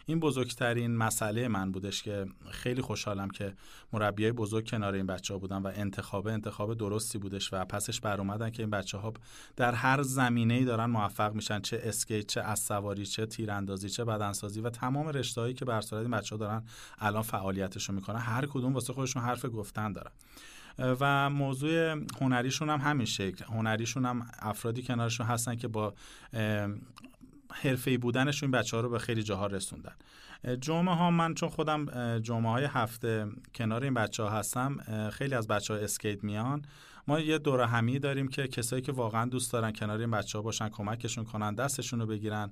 این بزرگترین مسئله من بودش که خیلی خوشحالم که مربیای بزرگ کنار این بچه ها بودن و انتخاب انتخاب درستی بودش و پسش بر اومدن که این بچه ها در هر زمینه ای دارن موفق میشن چه اسکیت چه از سواری چه تیراندازی چه بدنسازی و تمام رشته‌هایی که بر صورت این بچه ها دارن الان فعالیتشون می‌کنن هر کدوم واسه خودشون حرف گفتن دارن. و موضوع هنریشون هم همین شکل. هنریشون هم افرادی کنارشون هستن که با حرفه‌ای بودنشون این بچه ها رو به خیلی جاها رسوندن. جمعه ها من چون خودم جمعه های هفته کنار این بچه ها هستم خیلی از بچه ها اسکیت میان. ما یه دور همی داریم که کسایی که واقعا دوست دارن کنار این بچه ها باشن کمکشون کنن دستشون رو بگیرن.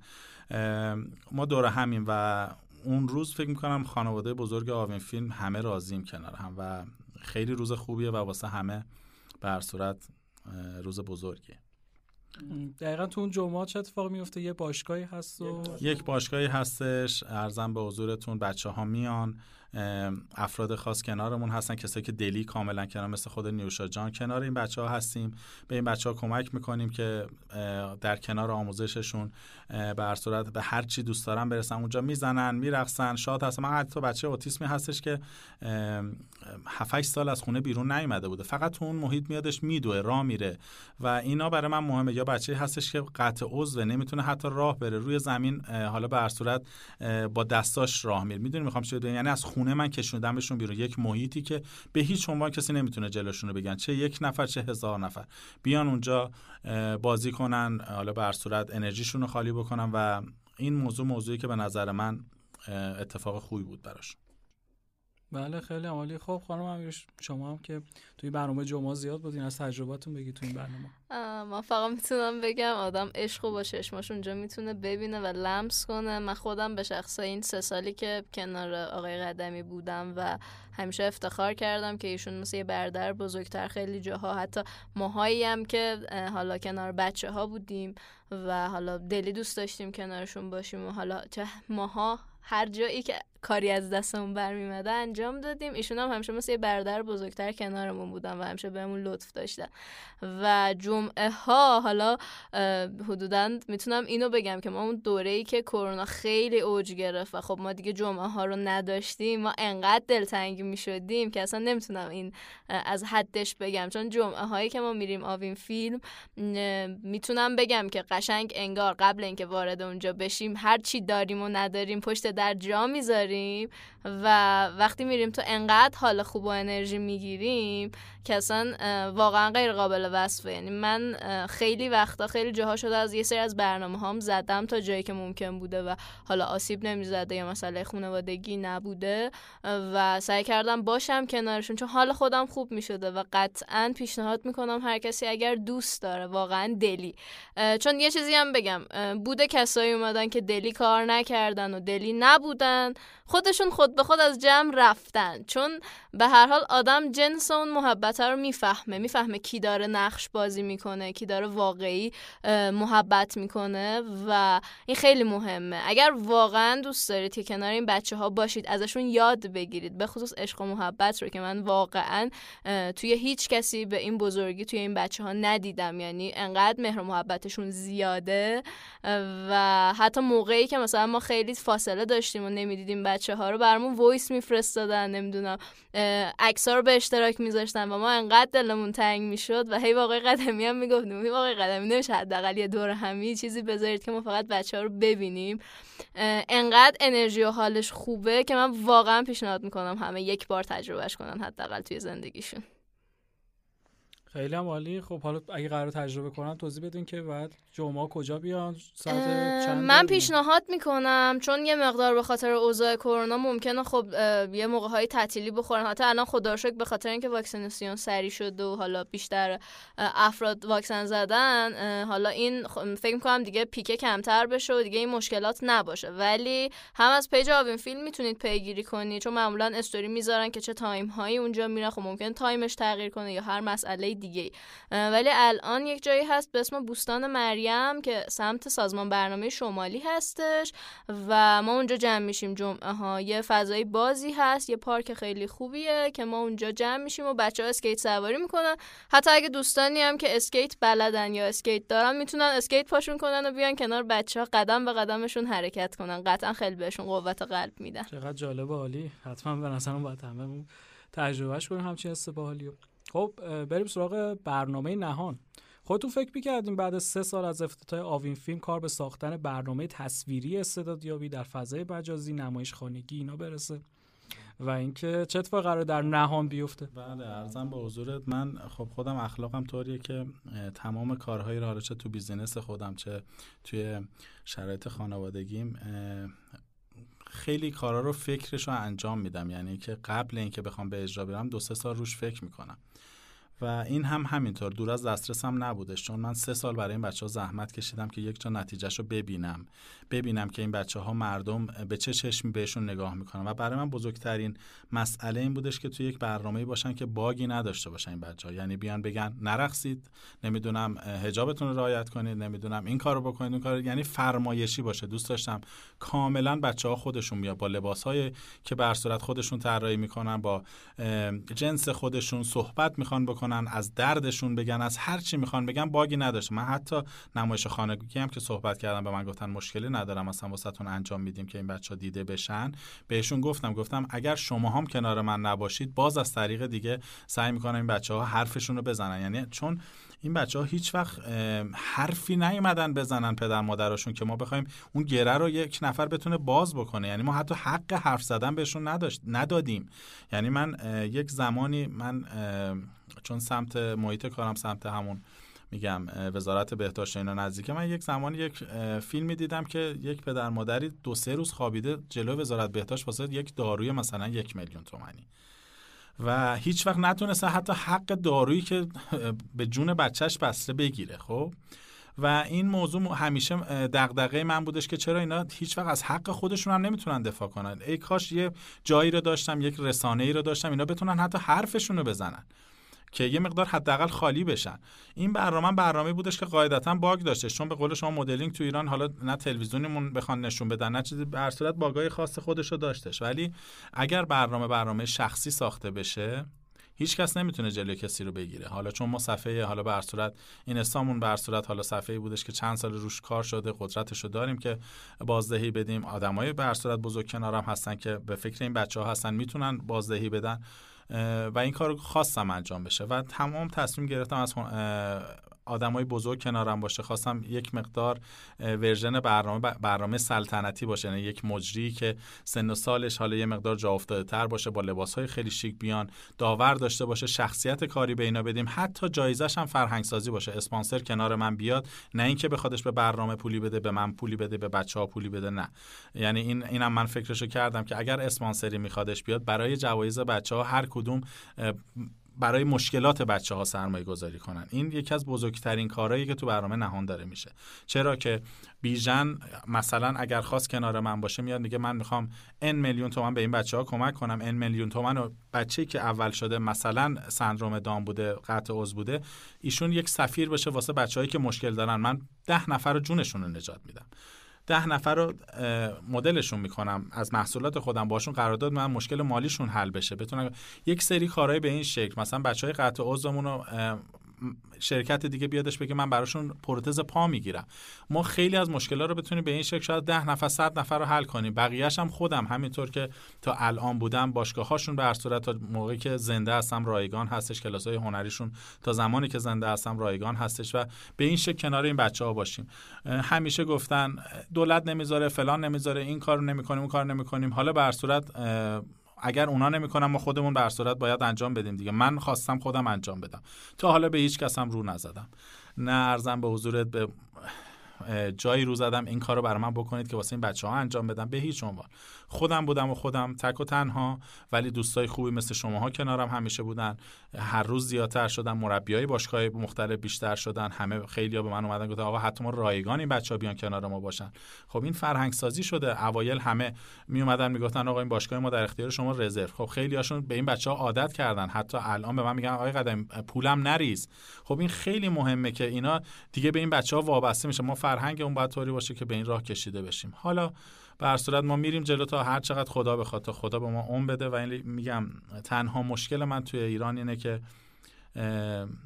ما دور همیم و اون روز فکر می‌کنم خانواده بزرگ آوین فیلم همه راضیم کنار هم و خیلی روز خوبیه و واسه همه به صورت روز بزرگیه. دقیقا تو اون جمعه چه اتفاق میفته یه باشگاهی هست و یک باشگاهی هستش. ارزم به حضورتون بچه ها میان. افراد خاص کنارمون هستن کسایی که دلی کاملا کنار مثل خود نیوشا جان کنار این بچه ها هستیم. به این بچه ها کمک می‌کنیم که در کنار آموزششون به هر صورت به هر چی دوست دارن برسن. اونجا می‌زنن میرقصن. شاد هست من حتی بچه اوتیسمی هستش که 7 سال از خونه بیرون نیومده بوده. فقط اون محیط میادش میدوه راه میره. و اینا برای من مهمه. یا بچه هستش که قطع عضو نمی‌تونه حتی راه بره. روی زمین حالا به هر صورت با دستاش راه میره. می‌دونی می‌خوام چه یعنی از خونه من کشوندمشون بیرون. یک محیطی که به هیچ عنوان کسی نمی‌تونه جلوشون رو بگن. چه یک نفر چه هزار نفر. بیان اونجا بازی کنن حالا به صورت انرژیشون رو خالی بکنن و این موضوع موضوعی که به نظر من اتفاق خوبی بود براش. بله خیلی عالی. خب خانم امیر شما هم که توی برنامه جمعه زیاد بودین از تجرباتون بگید توی این برنامه. من فقط می‌تونم بگم آدم عشق و با چشماش اونجا می‌تونه ببینه و لمس کنه. من خودم به شخص این سه سالی که کنار آقای قدمی بودم و همیشه افتخار کردم که ایشون مثل یه بردر بزرگتر خیلی جاها حتی ماهایی هم که حالا کنار بچه ها بودیم و حالا دلی دوست داشتیم کنارشون باشیم و حالا چه ماها هر جایی که کاری از دستمون برمیمده انجام دادیم. ایشون هم همیشه مثل یه برادر بزرگتر کنارمون بودن و همیشه بهمون لطف داشتن. و جمعه ها حالا حدودا می‌تونم اینو بگم که ما اون دوره ای که کرونا خیلی اوج گرفت و خب ما دیگه جمعه ها رو نداشتیم ما انقدر دلتنگ می‌شدیم که اصلا نمی‌تونم این از حدش بگم. چون جمعه هایی که ما میریم آوین فیلم می‌تونم بگم که قشنگ انگار قبل اینکه وارد اونجا بشیم هر چی داریم و نداریم پشت در جا می‌ذاریم. و وقتی میریم تو انقدر حال خوب و انرژی می‌گیریم که اصلا واقعا غیر قابل وصفه. یعنی من خیلی وقتا خیلی جاها شده از یه سری از برنامه هام زدم تا جایی که ممکن بوده و حالا آسیب نمی‌زده یا مسئله خانوادگی نبوده و سعی کردم باشم کنارشون. چون حال خودم خوب می‌شده و قطعا پیشنهاد می‌کنم هر کسی اگر دوست داره واقعا دلی. چون یه چیزی هم بگم بوده کسایی اومدن که دلی کار نکردن و دلی نبودن خودشون خود به خود از جمع رفتن. چون به هر حال آدم جنس اون محبت رو می‌فهمه. می‌فهمه کی داره نقش بازی می‌کنه کی داره واقعی محبت می‌کنه و این خیلی مهمه. اگر واقعا دوست دارید که کنار این بچه ها باشید ازشون یاد بگیرید به خصوص عشق و محبت رو که من واقعا توی هیچ کسی به این بزرگی توی این بچه ها ندیدم. یعنی انقدر مهر و محبتشون زیاده و حتی موقعی که مثلا ما خیلی فاصله داشتیم و نمی‌دیدیم بچه ها رو برامون وایس میفرستادن نمی‌دونم عکس رو به اشتراک میذاشتن و ما انقدر دلمون تنگ می‌شد و هی واقعی قدمی هم می‌گفتیم. هی واقعی قدمی نمیشه حداقل یه دور همی چیزی بذارید که ما فقط بچه ها رو ببینیم. انقدر انرژی و حالش خوبه که من واقعا پیشنهاد می‌کنم همه یک بار تجربهش کنن حداقل توی زندگیشون. خیلی هم عالی. خب حالا اگه قرار تجربه کنن توضیح بدین که بعد جمعه کجا بیان؟ ساعت چند من پیشنهاد می‌کنم چون یه مقدار به خاطر اوضاع کرونا ممکنه خب یه موقع های تعطیلی بخورن. حتی الان خدا به خاطر اینکه واکسیناسیون سری شد و حالا بیشتر افراد واکسن زدن حالا این فکر می‌کنم دیگه پیکه کمتر بشه و دیگه این مشکلات نباشه. ولی هم از page آوین فیلم می‌تونید پیگیری کنید چون معمولا استوری می‌ذارن که چه time هایی اونجا میرن. خب ممکن time ش تغییر کنه یا هر مسئله دیگه ولی الان یک جایی هست به اسم بوستان مریم که سمت سازمان برنامه شمالی هستش و ما اونجا جمع میشیم. جمعه ها یه فضای بازی هست یه پارک خیلی خوبیه که ما اونجا جمع میشیم و بچه ها اسکیت سواری می‌کنن. حتی اگه دوستانی هم که اسکیت بلدن یا اسکیت دارن می‌تونن اسکیت پاشون کنن و بیان کنار بچه ها قدم به قدمشون حرکت کنن. قطعا خیلی بهشون قوت قلب میدن. چقدر جالب عالی. حتما به نظرم باید همه تجربهش کنیم همچین استبالی خب بریم سراغ برنامه نهان. خودتون فکر می‌کردیم بعد از سه سال از افتتاح آوین فیلم کار به ساختن برنامه تصویری استعدادیابی در فضای مجازی نمایش خانگی اینا برسه؟ و اینکه چه اتفاقی قرار در نهان بیفته؟ بله ارزم به حضورت من خب خودم اخلاقم طوریه که تمام کارهایی را چه تو بیزینس خودم چه توی شرایط خانوادگیم خیلی کارا رو فکرش رو انجام میدم. یعنی که قبل اینکه بخوام به اجرا برم دو سه سال روش فکر می‌کنم. و این هم همینطور. دور از دسترسم نبودش چون من سه سال برای این بچه ها زحمت کشیدم که یک جا نتیجهش رو ببینم. ببینم که این بچه ها مردم به چه چشمی بهشون نگاه می‌کنن. و برای من بزرگترین مسئله این بودش که توی یک برنامه باشن که bug ی نداشته باشن این بچه ها یعنی بیان بگن نرقصید نمی‌دونم حجابتون رو رعایت کنید نمی‌دونم این کارو بکنید اون کار یعنی فرمایشی باشه. دوست داشتم کاملا بچه ها خودشون بیا با لباس های که بر صورت خودشون طراحی می‌کنن با جنس خودشون صحبت می‌خوان بکنن. از دردشون بگن از هر چی می‌خوان بگن bug ی نداشته من حتی نمایش خانگی هم که صحبت کردم به من گفتن مشکلی ندارم اصلا واسهتون انجام میدیم که این بچه ها دیده بشن. بهشون گفتم گفتم اگر شما هم کنار من نباشید باز از طریق دیگه سعی می‌کنم این بچه ها حرفشون رو بزنن. یعنی چون این بچه ها هیچ وقت حرفی نیومدن بزنن پدر مادرشون که ما بخوایم اون گره رو یک نفر بتونه باز بکنه. یعنی ما حتی حق حرف زدن بهشون نداشت ندادیم. یعنی من یک زمانی من چون سمت محیط کارم سمت همون میگم وزارت بهداشت اینا نزدیک. من یک زمانی یک فیلمی دیدم که یک پدر مادری دو سه روز خوابیده جلو وزارت بهداشت واسه یک داروی مثلا یک میلیون تومنی. و هیچ وقت نتونسته حتی حق دارویی که به جون بچهش بسته بگیره خب؟ و این موضوع همیشه دغدغه من بودش که چرا اینا هیچ وقت از حق خودشون هم نمی‌تونن دفاع کنن. ای کاش یه جایی رو داشتم یک رسانه ای رو داشتم اینا بتونن حتی حرفشون رو بزنن. که یه مقدار حداقل خالی بشن. این برنامه برنامه بودش که قاعدتا باگ داشته چون به قول شما مدلینگ تو ایران حالا نه تلویزیونمون بخوان نشون بدن نه چیزی به صورت باگای خاص خودش رو داشتش. ولی اگر برنامه برنامه شخصی ساخته بشه هیچ کس نمی‌تونه جلوی کسی رو بگیره. حالا چون ما صفحه حالا به صورت این استامون به صورت حالا صفحه بودش که چند سال روش کار شده قدرتش رو داریم که بازدهی بدیم. آدمای به صورت بزرگ کنارم هستن که به فکر این بچه ها هستن می‌تونن بازدهی بدن. و این کار خواستم انجام بشه. و تمام تصمیم گرفتم از آدمای بزرگ کنارم باشه خواستم یک مقدار ورژن برنامه برنامه سلطنتی باشه یعنی یک مجری که سن و سالش حالا یه مقدار جا افتاده تر باشه با لباس های خیلی شیک بیان داور داشته باشه شخصیت کاری به اینا بدیم حتی جایزش هم فرهنگ سازی باشه. اسپانسر کنار من بیاد نه اینکه بخوادش به برنامه پولی بده به من پولی بده به بچه ها پولی بده نه. یعنی این اینم من فکرشو کردم که اگر اسپانسری میخوادش بیاد برای جوایز بچه ها هر کدوم برای مشکلات بچه ها سرمایه گذاری کنن. این یکی از بزرگترین کارهایی که تو برنامه نهان داره میشه. چرا که بیژن مثلا اگر خواست کنار من باشه میاد میگه من می‌خوام ان میلیون تومن به این بچه ها کمک کنم. ان میلیون تومن و بچه‌ای که اول شده مثلا سندروم دام بوده قطع عضو بوده ایشون یک سفیر بشه واسه بچه‌هایی که مشکل دارن. من ده نفر جونشون رو نجات میدم. ده نفر رو مدلشون می‌کنم. از محصولات خودم باشون قرارداد من مشکل مالیشون حل بشه. بتونم یک سری کارهای به این شکل مثلا بچه های قطع عضومون شرکت دیگه بیادش بگه من براشون پروتز پا می‌گیرم. ما خیلی از مشکلات رو بتونیم به این شکل شاید ده نفر صد نفر رو حل کنیم. بقیهش هم خودم. همینطور که تا الان بودم باشگاه هاشون به هر صورت تا موقعی که زنده هستم رایگان هستش. کلاس های هنریشون تا زمانی که زنده هستم رایگان هستش و به این شکل کنار این بچه ها باشیم همیشه گفتن دولت نمی‌ذاره فلان نمی‌ذاره این کارو نمی‌کنیم اون کار نمی‌کنیم. حالا به هر صورت اگر اونا نمی‌کنن ما خودمون به صورت باید انجام بدیم دیگه. من خواستم خودم انجام بدم. تا حالا به هیچ کس هم رو نزدم. نه ارزم به حضورت به جایی رو زدم. این کار رو برای من بکنید که واسه این بچه ها انجام بدم. به هیچ عنوان. خودم بودم و خودم تک و تنها ولی دوستای خوبی مثل شماها کنارم همیشه بودن. هر روز زیادتر شدن مربیای باشگاه مختلف بیشتر شدن. همه خیلی به من اومدن گفتن آقا حتی ما رایگان این بچه ها بیان کنار ما باشن. خب این فرهنگ سازی شده. اوایل همه می اومدن می‌گفتن آقا این باشگاه ما در اختیار شما رزرو. خب خیلی هاشون به این بچه ها عادت کردن. حتی الان به من میگن آقای قدم پولم نریز. خب این خیلی مهمه که اینا دیگه به این بچه ها وابسته میشه. ما فرهنگ اون باید طوری باشه که به این راه کشیده بشیم. حالا به صورت ما میریم جلو تا هر چقدر خدا بخواد تا خدا به ما اون بده و این میگم تنها مشکل من توی ایران اینه که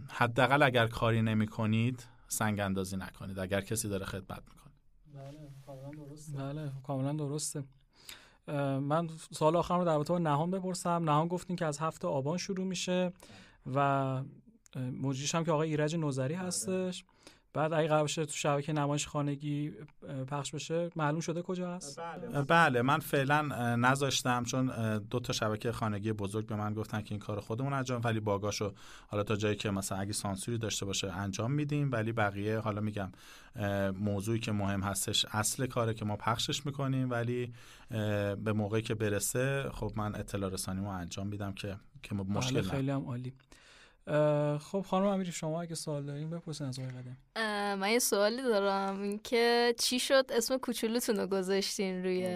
حداقل اگر کاری نمی کنید سنگ اندازی نکنید اگر کسی داره خدمت می‌کنه. بله کاملا درسته. بله کاملا درسته. من سال آخر رو در رابطه با نهان بپرسم. نهان گفتین که از هفته آبان شروع میشه و مجریش هم که آقای ایرج نوزری هستش. بعد اگه قرار تو شبکه نمایش خانگی پخش بشه معلوم شده کجا هست؟ بله, بله من فعلا نذاشتم چون دو تا شبکه خانگی بزرگ به من گفتن که این کار خودمون انجام ولی باگاشو حالا تا جایی که مثلا اگه سانسوری داشته باشه انجام میدیم ولی بقیه حالا میگم موضوعی که مهم هستش اصل کاره که ما پخشش می‌کنیم ولی به موقعی که برسه خب من اطلاع رسانیمو انجام میدم که که بله، مشکل خیلی هم عالی. خب خانم امیری شما اگه سوال دارین بپرسین از قدم من یه سوالی دارم. اینکه چی شد؟ اسم کوچولوتون رو گذاشتین روی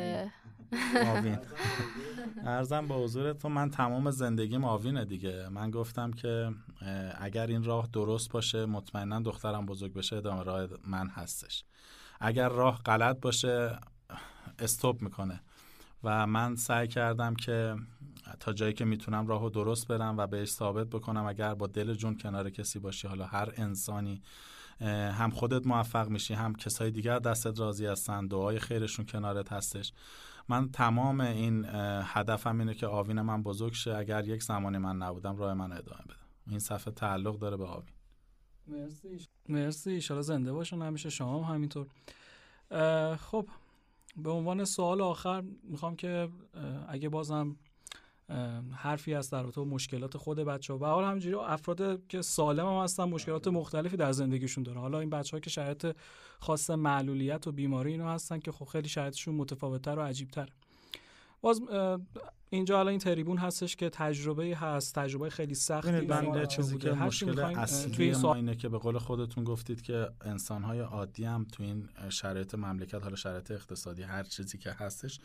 آوین. ارزم به حضورتون من تمام زندگیم آوینه دیگه. من گفتم که اگر این راه درست باشه مطمئنا دخترم بزرگ بشه ادامه راه من هستش. اگر راه غلط باشه استوب می‌کنه. و من سعی کردم که تا جایی که می‌تونم راهو درست برم و بهش ثابت بکنم اگر با دل جون کنار کسی باشی. حالا هر انسانی هم خودت موفق میشی هم کسای دیگر دستت راضی هستن دعای خیرشون کنارت هستش. من تمام این هدفم اینه که آوین من بزرگ شه. اگر یک زمانی من نبودم راه من ادامه بدم. این صفحه تعلق داره به آوین. مرسی. مرسی. ایشالا زنده باشون همیشه شما هم همینطور. خب به عنوان سوال آخر می‌خوام که اگه بازم حرفی هست در رابطه مشکلات خود بچه ها و حال همینجوری افراد که سالم هم هستن مشکلات مختلفی در زندگیشون دارن. حالا این بچه ها که شرایط خاص معلولیت و بیماری اینا هستن که خب خیلی شرایطشون متفاوتتر و عجیبتر باز اینجا الان این تریبون هستش که تجربه هست تجربه خیلی سختی بنده چیزی که مشکل اصلی ما اینه که به قول خودتون گفتید که انسانهای عادی هم تو این شرایط مملکت حالا شرایط اقتصادی هر چیزی که هستش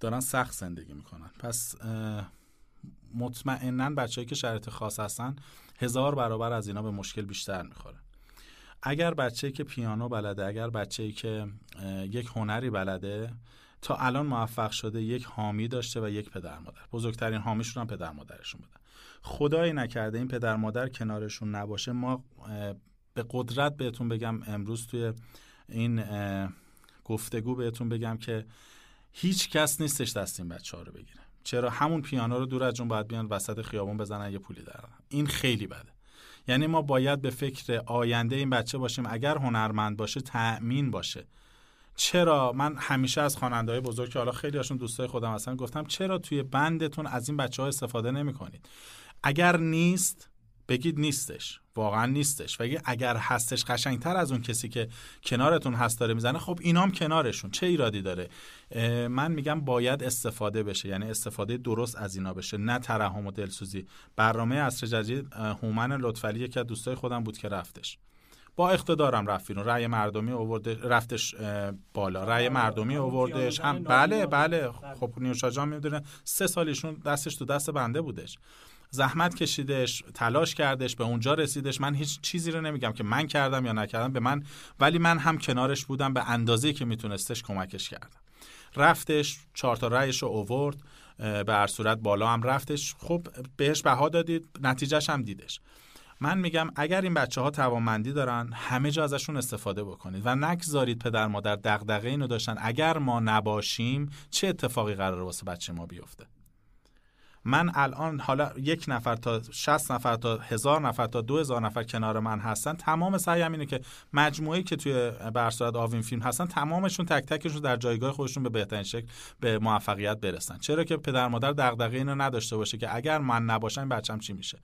دارن سخت زندگی می‌کنن. پس مطمئنا بچههایی که شرایط خاص هستن هزار برابر از اینا به مشکل بیشتر می‌خوره. اگر بچه‌ای که پیانو بلده اگر بچه‌ای که یک هنری بلده تا الان موفق شده یک حامی داشته و یک پدر مادر. بزرگترین حامیشون هم پدر مادرشون بودن. خدایی نکرده این پدر مادر کنارشون نباشه ما به قدرت بهتون بگم امروز توی این گفتگو بهتون بگم که هیچ کس نیستش دست این بچه ها رو بگیره. چرا همون پیانو رو دور از جون باید بیان وسط خیابون بزنن یه پولی دارن این خیلی بده. یعنی ما باید به فکر آینده این بچه باشیم. اگر هنرمند باشه تأمین باشه. چرا؟ من همیشه از خواننده های بزرگ که حالا خیلی هاشون دوستای خودم هستن گفتم چرا توی بندتون از این بچه ها استفاده نمی کنید اگر نیست بگید نیستش. واقعا نیستش. و اگر هستش قشنگتر از اون کسی که کنارتون هست داره می‌زنه خب اینام کنارشون. چه ایرادی داره؟ من میگم باید استفاده بشه. یعنی استفاده درست از اینا بشه. نه ترحم و دلسوزی. برنامه عصر جدید هومن لطفعلی یکی از دوستای خودم بود که رفتش. با اقتدارم رفت بیرون. رأی مردمی آورده رفتش بالا. رأی مردمی آوردش هم بله بله. خب نیوشا جان می‌دونه. سه سالشون دستش تو دست بنده بودش. زحمت کشیدش تلاش کردش به اونجا رسیدش. من هیچ چیزی رو نمیگم که من کردم یا نکردم به من ولی من هم کنارش بودم به اندازه که میتونستش کمکش کردم. رفتش چهار تا رأیش رو اوورد به هر صورت بالا هم رفتش. خب بهش بها دادید نتیجهش هم دیدش. من میگم اگر این بچه ها توانمندی دارن همه جا ازشون استفاده بکنید و نگذارید پدر مادر دغدغه اینو داشتن. اگر ما نباشیم چه اتفاقی قراره واسه بچه ما بیفته؟ من الان حالا یک نفر تا 60 نفر تا هزار نفر تا دو هزار نفر کنار من هستن تمام سعیم اینه که مجموعه که توی برصورت آوین فیلم هستن تمامشون تک تکشون در جایگاه خودشون به بهترین شکل به موفقیت برسن. چرا که پدر مادر دغدغه اینو نداشته باشه که اگر من نباشم بچم چی میشه؟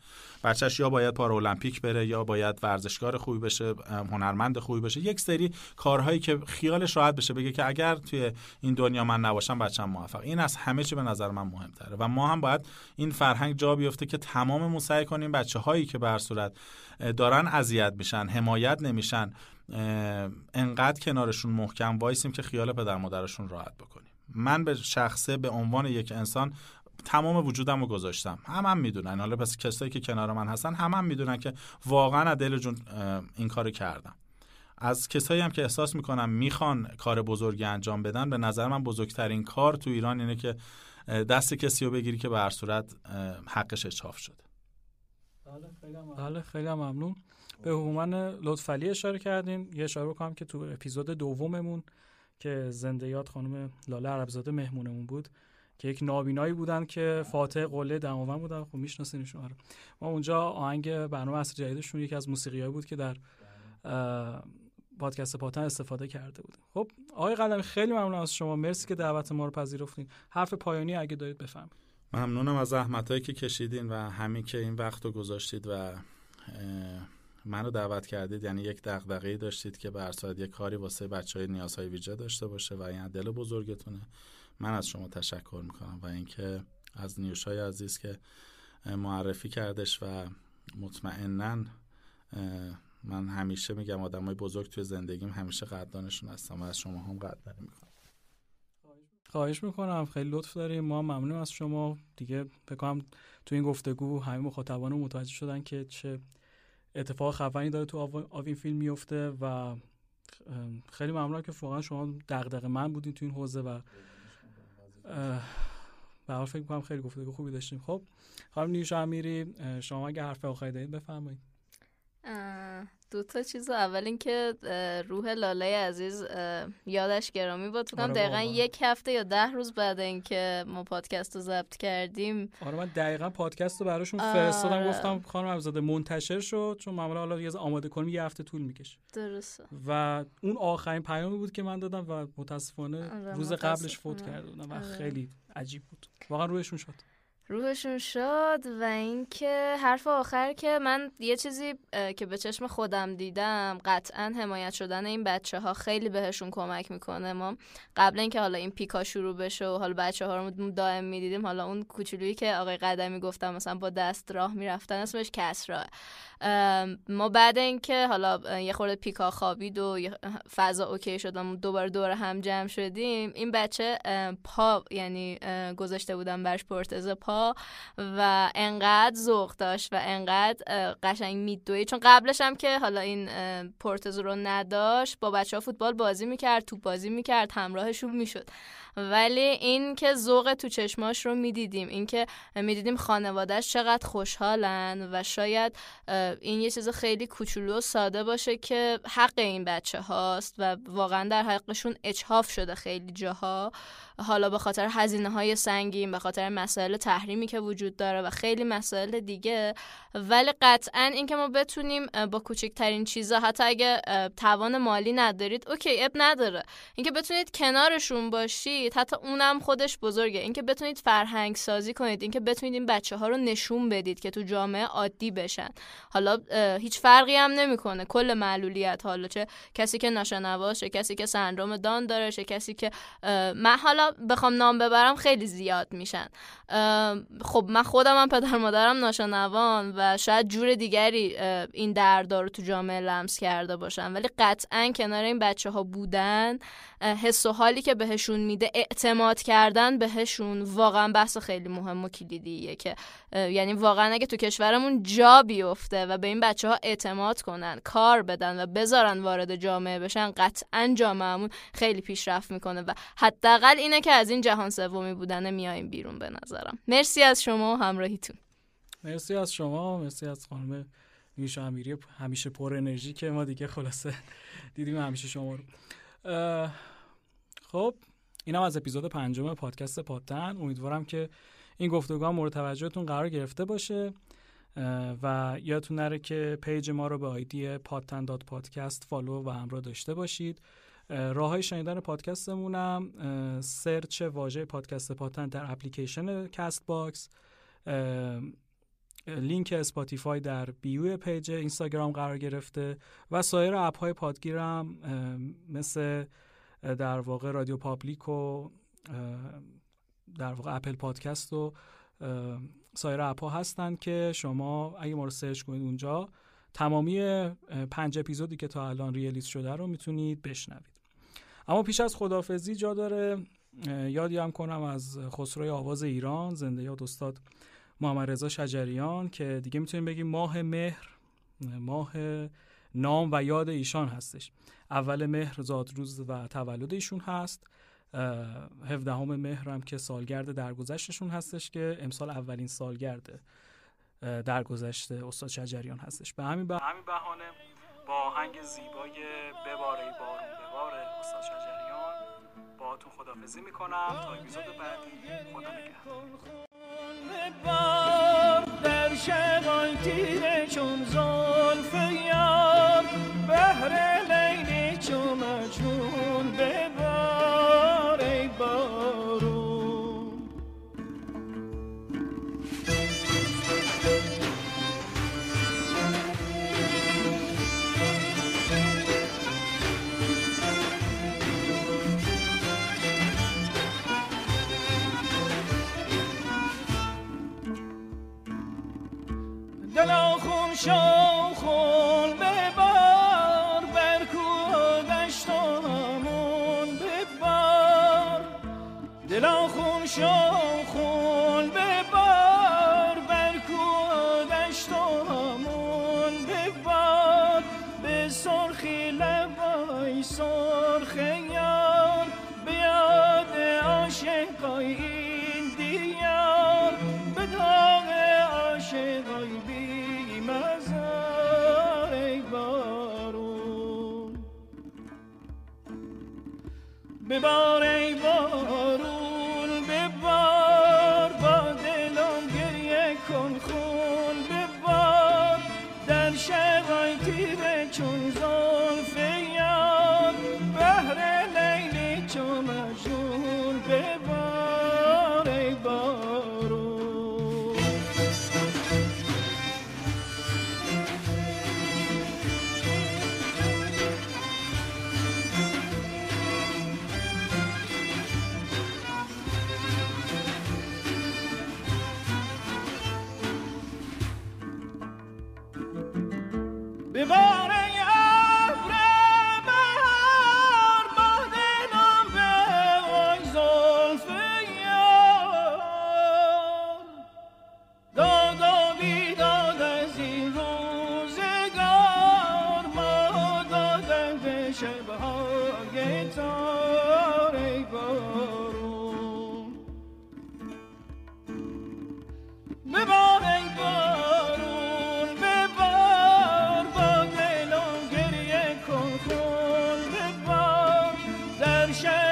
بچهش یا باید پارا المپیک بره یا باید ورزشکار خوبی بشه هنرمند خوبی بشه. یک سری کارهایی که خیالش راحت بشه بگه که اگر توی این دنیا من نباشم بچم موفق. این از همه چی به نظر من مهمتره و ما هم باید این فرهنگ جا بیفته که تمام سعی کنیم بچه هایی که بر صورت دارن اذیت میشن حمایت نمیشن انقدر کنارشون محکم وایسیم که خیال پدر مادرشون راحت بکنیم. من به شخصه به عنوان یک انسان تمام وجودم رو گذاشتم. هم هم می‌دونن. حالا پس کسایی که کنار من هستن هم هم می‌دونن که واقعا از دل جون این کارو کردم. از کسایی هم که احساس می‌کنم می‌خوان کار بزرگی انجام بدن به نظر من بزرگترین کار تو ایران اینه که دست کسی رو بگیری که به هر صورت حقش اچاف شده بله خیلی بله، ممنون. به هومن لطفعلی اشاره کردین. یه اشاره بکنم که تو اپیزود دوممون که زنده یاد خانم لاله عربزاده مهمونمون بود که یک نابینایی بودن که فاتح قله دماوند بودن. خب میشناسینشون آره ما اونجا آهنگ برنامه اصر جدیدشون یکی از موسیقیایی بود که در پادکست پاتن استفاده کرده بودیم. خب آقای قلمی خیلی ممنون از شما. مرسی که دعوت ما رو پذیرفتین. حرف پایانی اگه دارید بفهمید ممنونم از زحمتایی که کشیدین و همین که این وقت رو گذاشتید و منو دعوت کردید. یعنی یک دغدغه‌ای داشتید که به یک کاری واسه بچه های نیازهای ویژه داشته باشه و این دل بزرگتونه. من از شما تشکر می‌کنم و اینکه از نیوشای عزیز که معرفی کردش و مطمئنا من همیشه میگم آدمای بزرگ توی زندگیم همیشه قدردانشون هستم و از شما هم قدردانی می‌کنم خواهش می‌کنم خیلی لطف داریم. ما ممنون از شما. دیگه بکنم تو این گفتگو همه مخاطبان متوجه شدن که چه اتفاق خفنی داره تو آوین فیلم میفته و خیلی ممنونم که واقعا شما دغدغه من بودین تو این حوزه و به فکر می‌کنم خیلی گفتگو خوبی داشتیم. خب خانم نیوشا امیری شما اگه حرف آخری دارید بفرمایید. دو تا چیز اول اینکه روح لاله عزیز یادش گرامی بود. فکر آره دقیقا یک هفته یا ده روز بعد اینکه ما پادکست رو ضبط کردیم. آره من دقیقا پادکست رو براشون فرستادم. آره. گفتم خانم ابزاده منتشر شد چون معمولا حالا یه آماده کنیم یه هفته طول می‌کشه. درسته. و اون آخرین پیامی بود که من دادم و متاسفانه آره روز قبلش فوت کردم و خیلی عجیب بود. واقعا رویشون شد. روحشون شد و اینکه حرف آخر که من یه چیزی که به چشم خودم دیدم قطعا حمایت شدن این بچه ها خیلی بهشون کمک می‌کنه. ما قبل اینکه حالا این پیکا شروع بشه و حالا بچه ها رو دائم می‌دیدیم حالا اون کوچولویی که آقای قدمی گفتم مثلا با دست راه می‌رفتن اسمش کسرا. ما بعد اینکه حالا یه خورده پیکا خوابید و فضا اوکی شدم دوباره دور هم جمع شدیم این بچه پا یعنی گذاشته بودم برش پرتز پا و انقدر ذوق داشت و انقدر قشنگ میدوی چون قبلش هم که حالا این پرتز رو نداشت با بچه ها فوتبال بازی می‌کرد توپ بازی می‌کرد همراهشون می‌شد. ولی این که ذوق تو چشماش رو می‌دیدیم این که می‌دیدیم خانوادهش چقدر خوشحالن و شاید این یه چیز خیلی کوچولو و ساده باشه که حق این بچه هاست و واقعا در حقشون اچهاف شده خیلی جاها. حالا به خاطر هزینه های سنگین به خاطر مسائل تحریمی که وجود داره و خیلی مسائل دیگه. ولی قطعا اینکه ما بتونیم با کوچکترین چیزا حتی اگه توان مالی ندارید اوکی اب نداره. اینکه بتونید کنارشون باشید حتی اونم خودش بزرگه. اینکه بتونید فرهنگ سازی کنید اینکه بتونید این بچه ها رو نشون بدید که تو جامعه عادی بشن. حالا هیچ فرقی هم نمی‌کنه. کل معلولیت حالا چه کسی که ناشنواشه کسی که سندروم دان داره چه کسی که من حالا بخوام نام ببرم خیلی زیاد میشن. خب من خودم هم پدر مادرم ناشنوان و شاید جور دیگری این دردا رو تو جامعه لمس کرده باشن. ولی قطعا کنار این بچه ها بودن حس و حالی که بهشون میده اعتماد کردن بهشون واقعا بحث خیلی مهم و کلیدیه که یعنی واقعا اگه تو کشورمون جا بیفته و به این بچه ها اعتماد کنن کار بدن و بذارن وارد جامعه بشن قطعا جامعهمون خیلی پیشرفت می‌کنه و حداقل اینه که از این جهان سومی بودن میایم بیرون به نظرم. مرسی از شما و همراهیتون. مرسی از شما مرسی از خانم میشه امیری. همیشه پر انرژی که ما دیگه خلاصه دیدیم همیشه شما رو. خب اینم از اپیزود پنجم پادکست پادتن امیدوارم که این گفتگو مورد توجهتون قرار گرفته باشه و یادتون نره که page ما رو به آیدی پادتن dot podcast follow و همراه داشته باشید. راه های شنیدن پادکستمونم search واژه پادکست پادتن در اپلیکیشن Castbox لینک Spotify در bio page اینستاگرام قرار گرفته و سایر app های پادگیرم مثل در واقع Radio Public و در واقع Apple Podcast و سایر app ها هستن که شما اگه ما رو search کنید اونجا تمامی پنج اپیزودی که تا الان release شده رو می‌تونید بشنوید. اما پیش از خدافزی جا داره یادی هم کنم از خسروی آواز ایران زنده یاد استاد محمد رضا شجریان که دیگه می‌تونیم بگیم ماه مهر ماه نام و یاد ایشان هستش. اول مهر زادروز و تولد ایشون هست. هفدهم مهر هم که سالگرد درگذشتشون هستش که امسال اولین سالگرد درگذشت استاد شجریان هستش. به همین بهانه با آهنگ زیبای بباره بارون بباره استاد شجریان باهاتون خدافزی می‌کنم. تا اپیزود بعدی خدا نگهدار. در شبان تیره چون زلف یار بهر لیلی چون مجنون ببار ای بارون. دلا خون شو خون ببار بر کودشت و همون ببار دلا خون شو در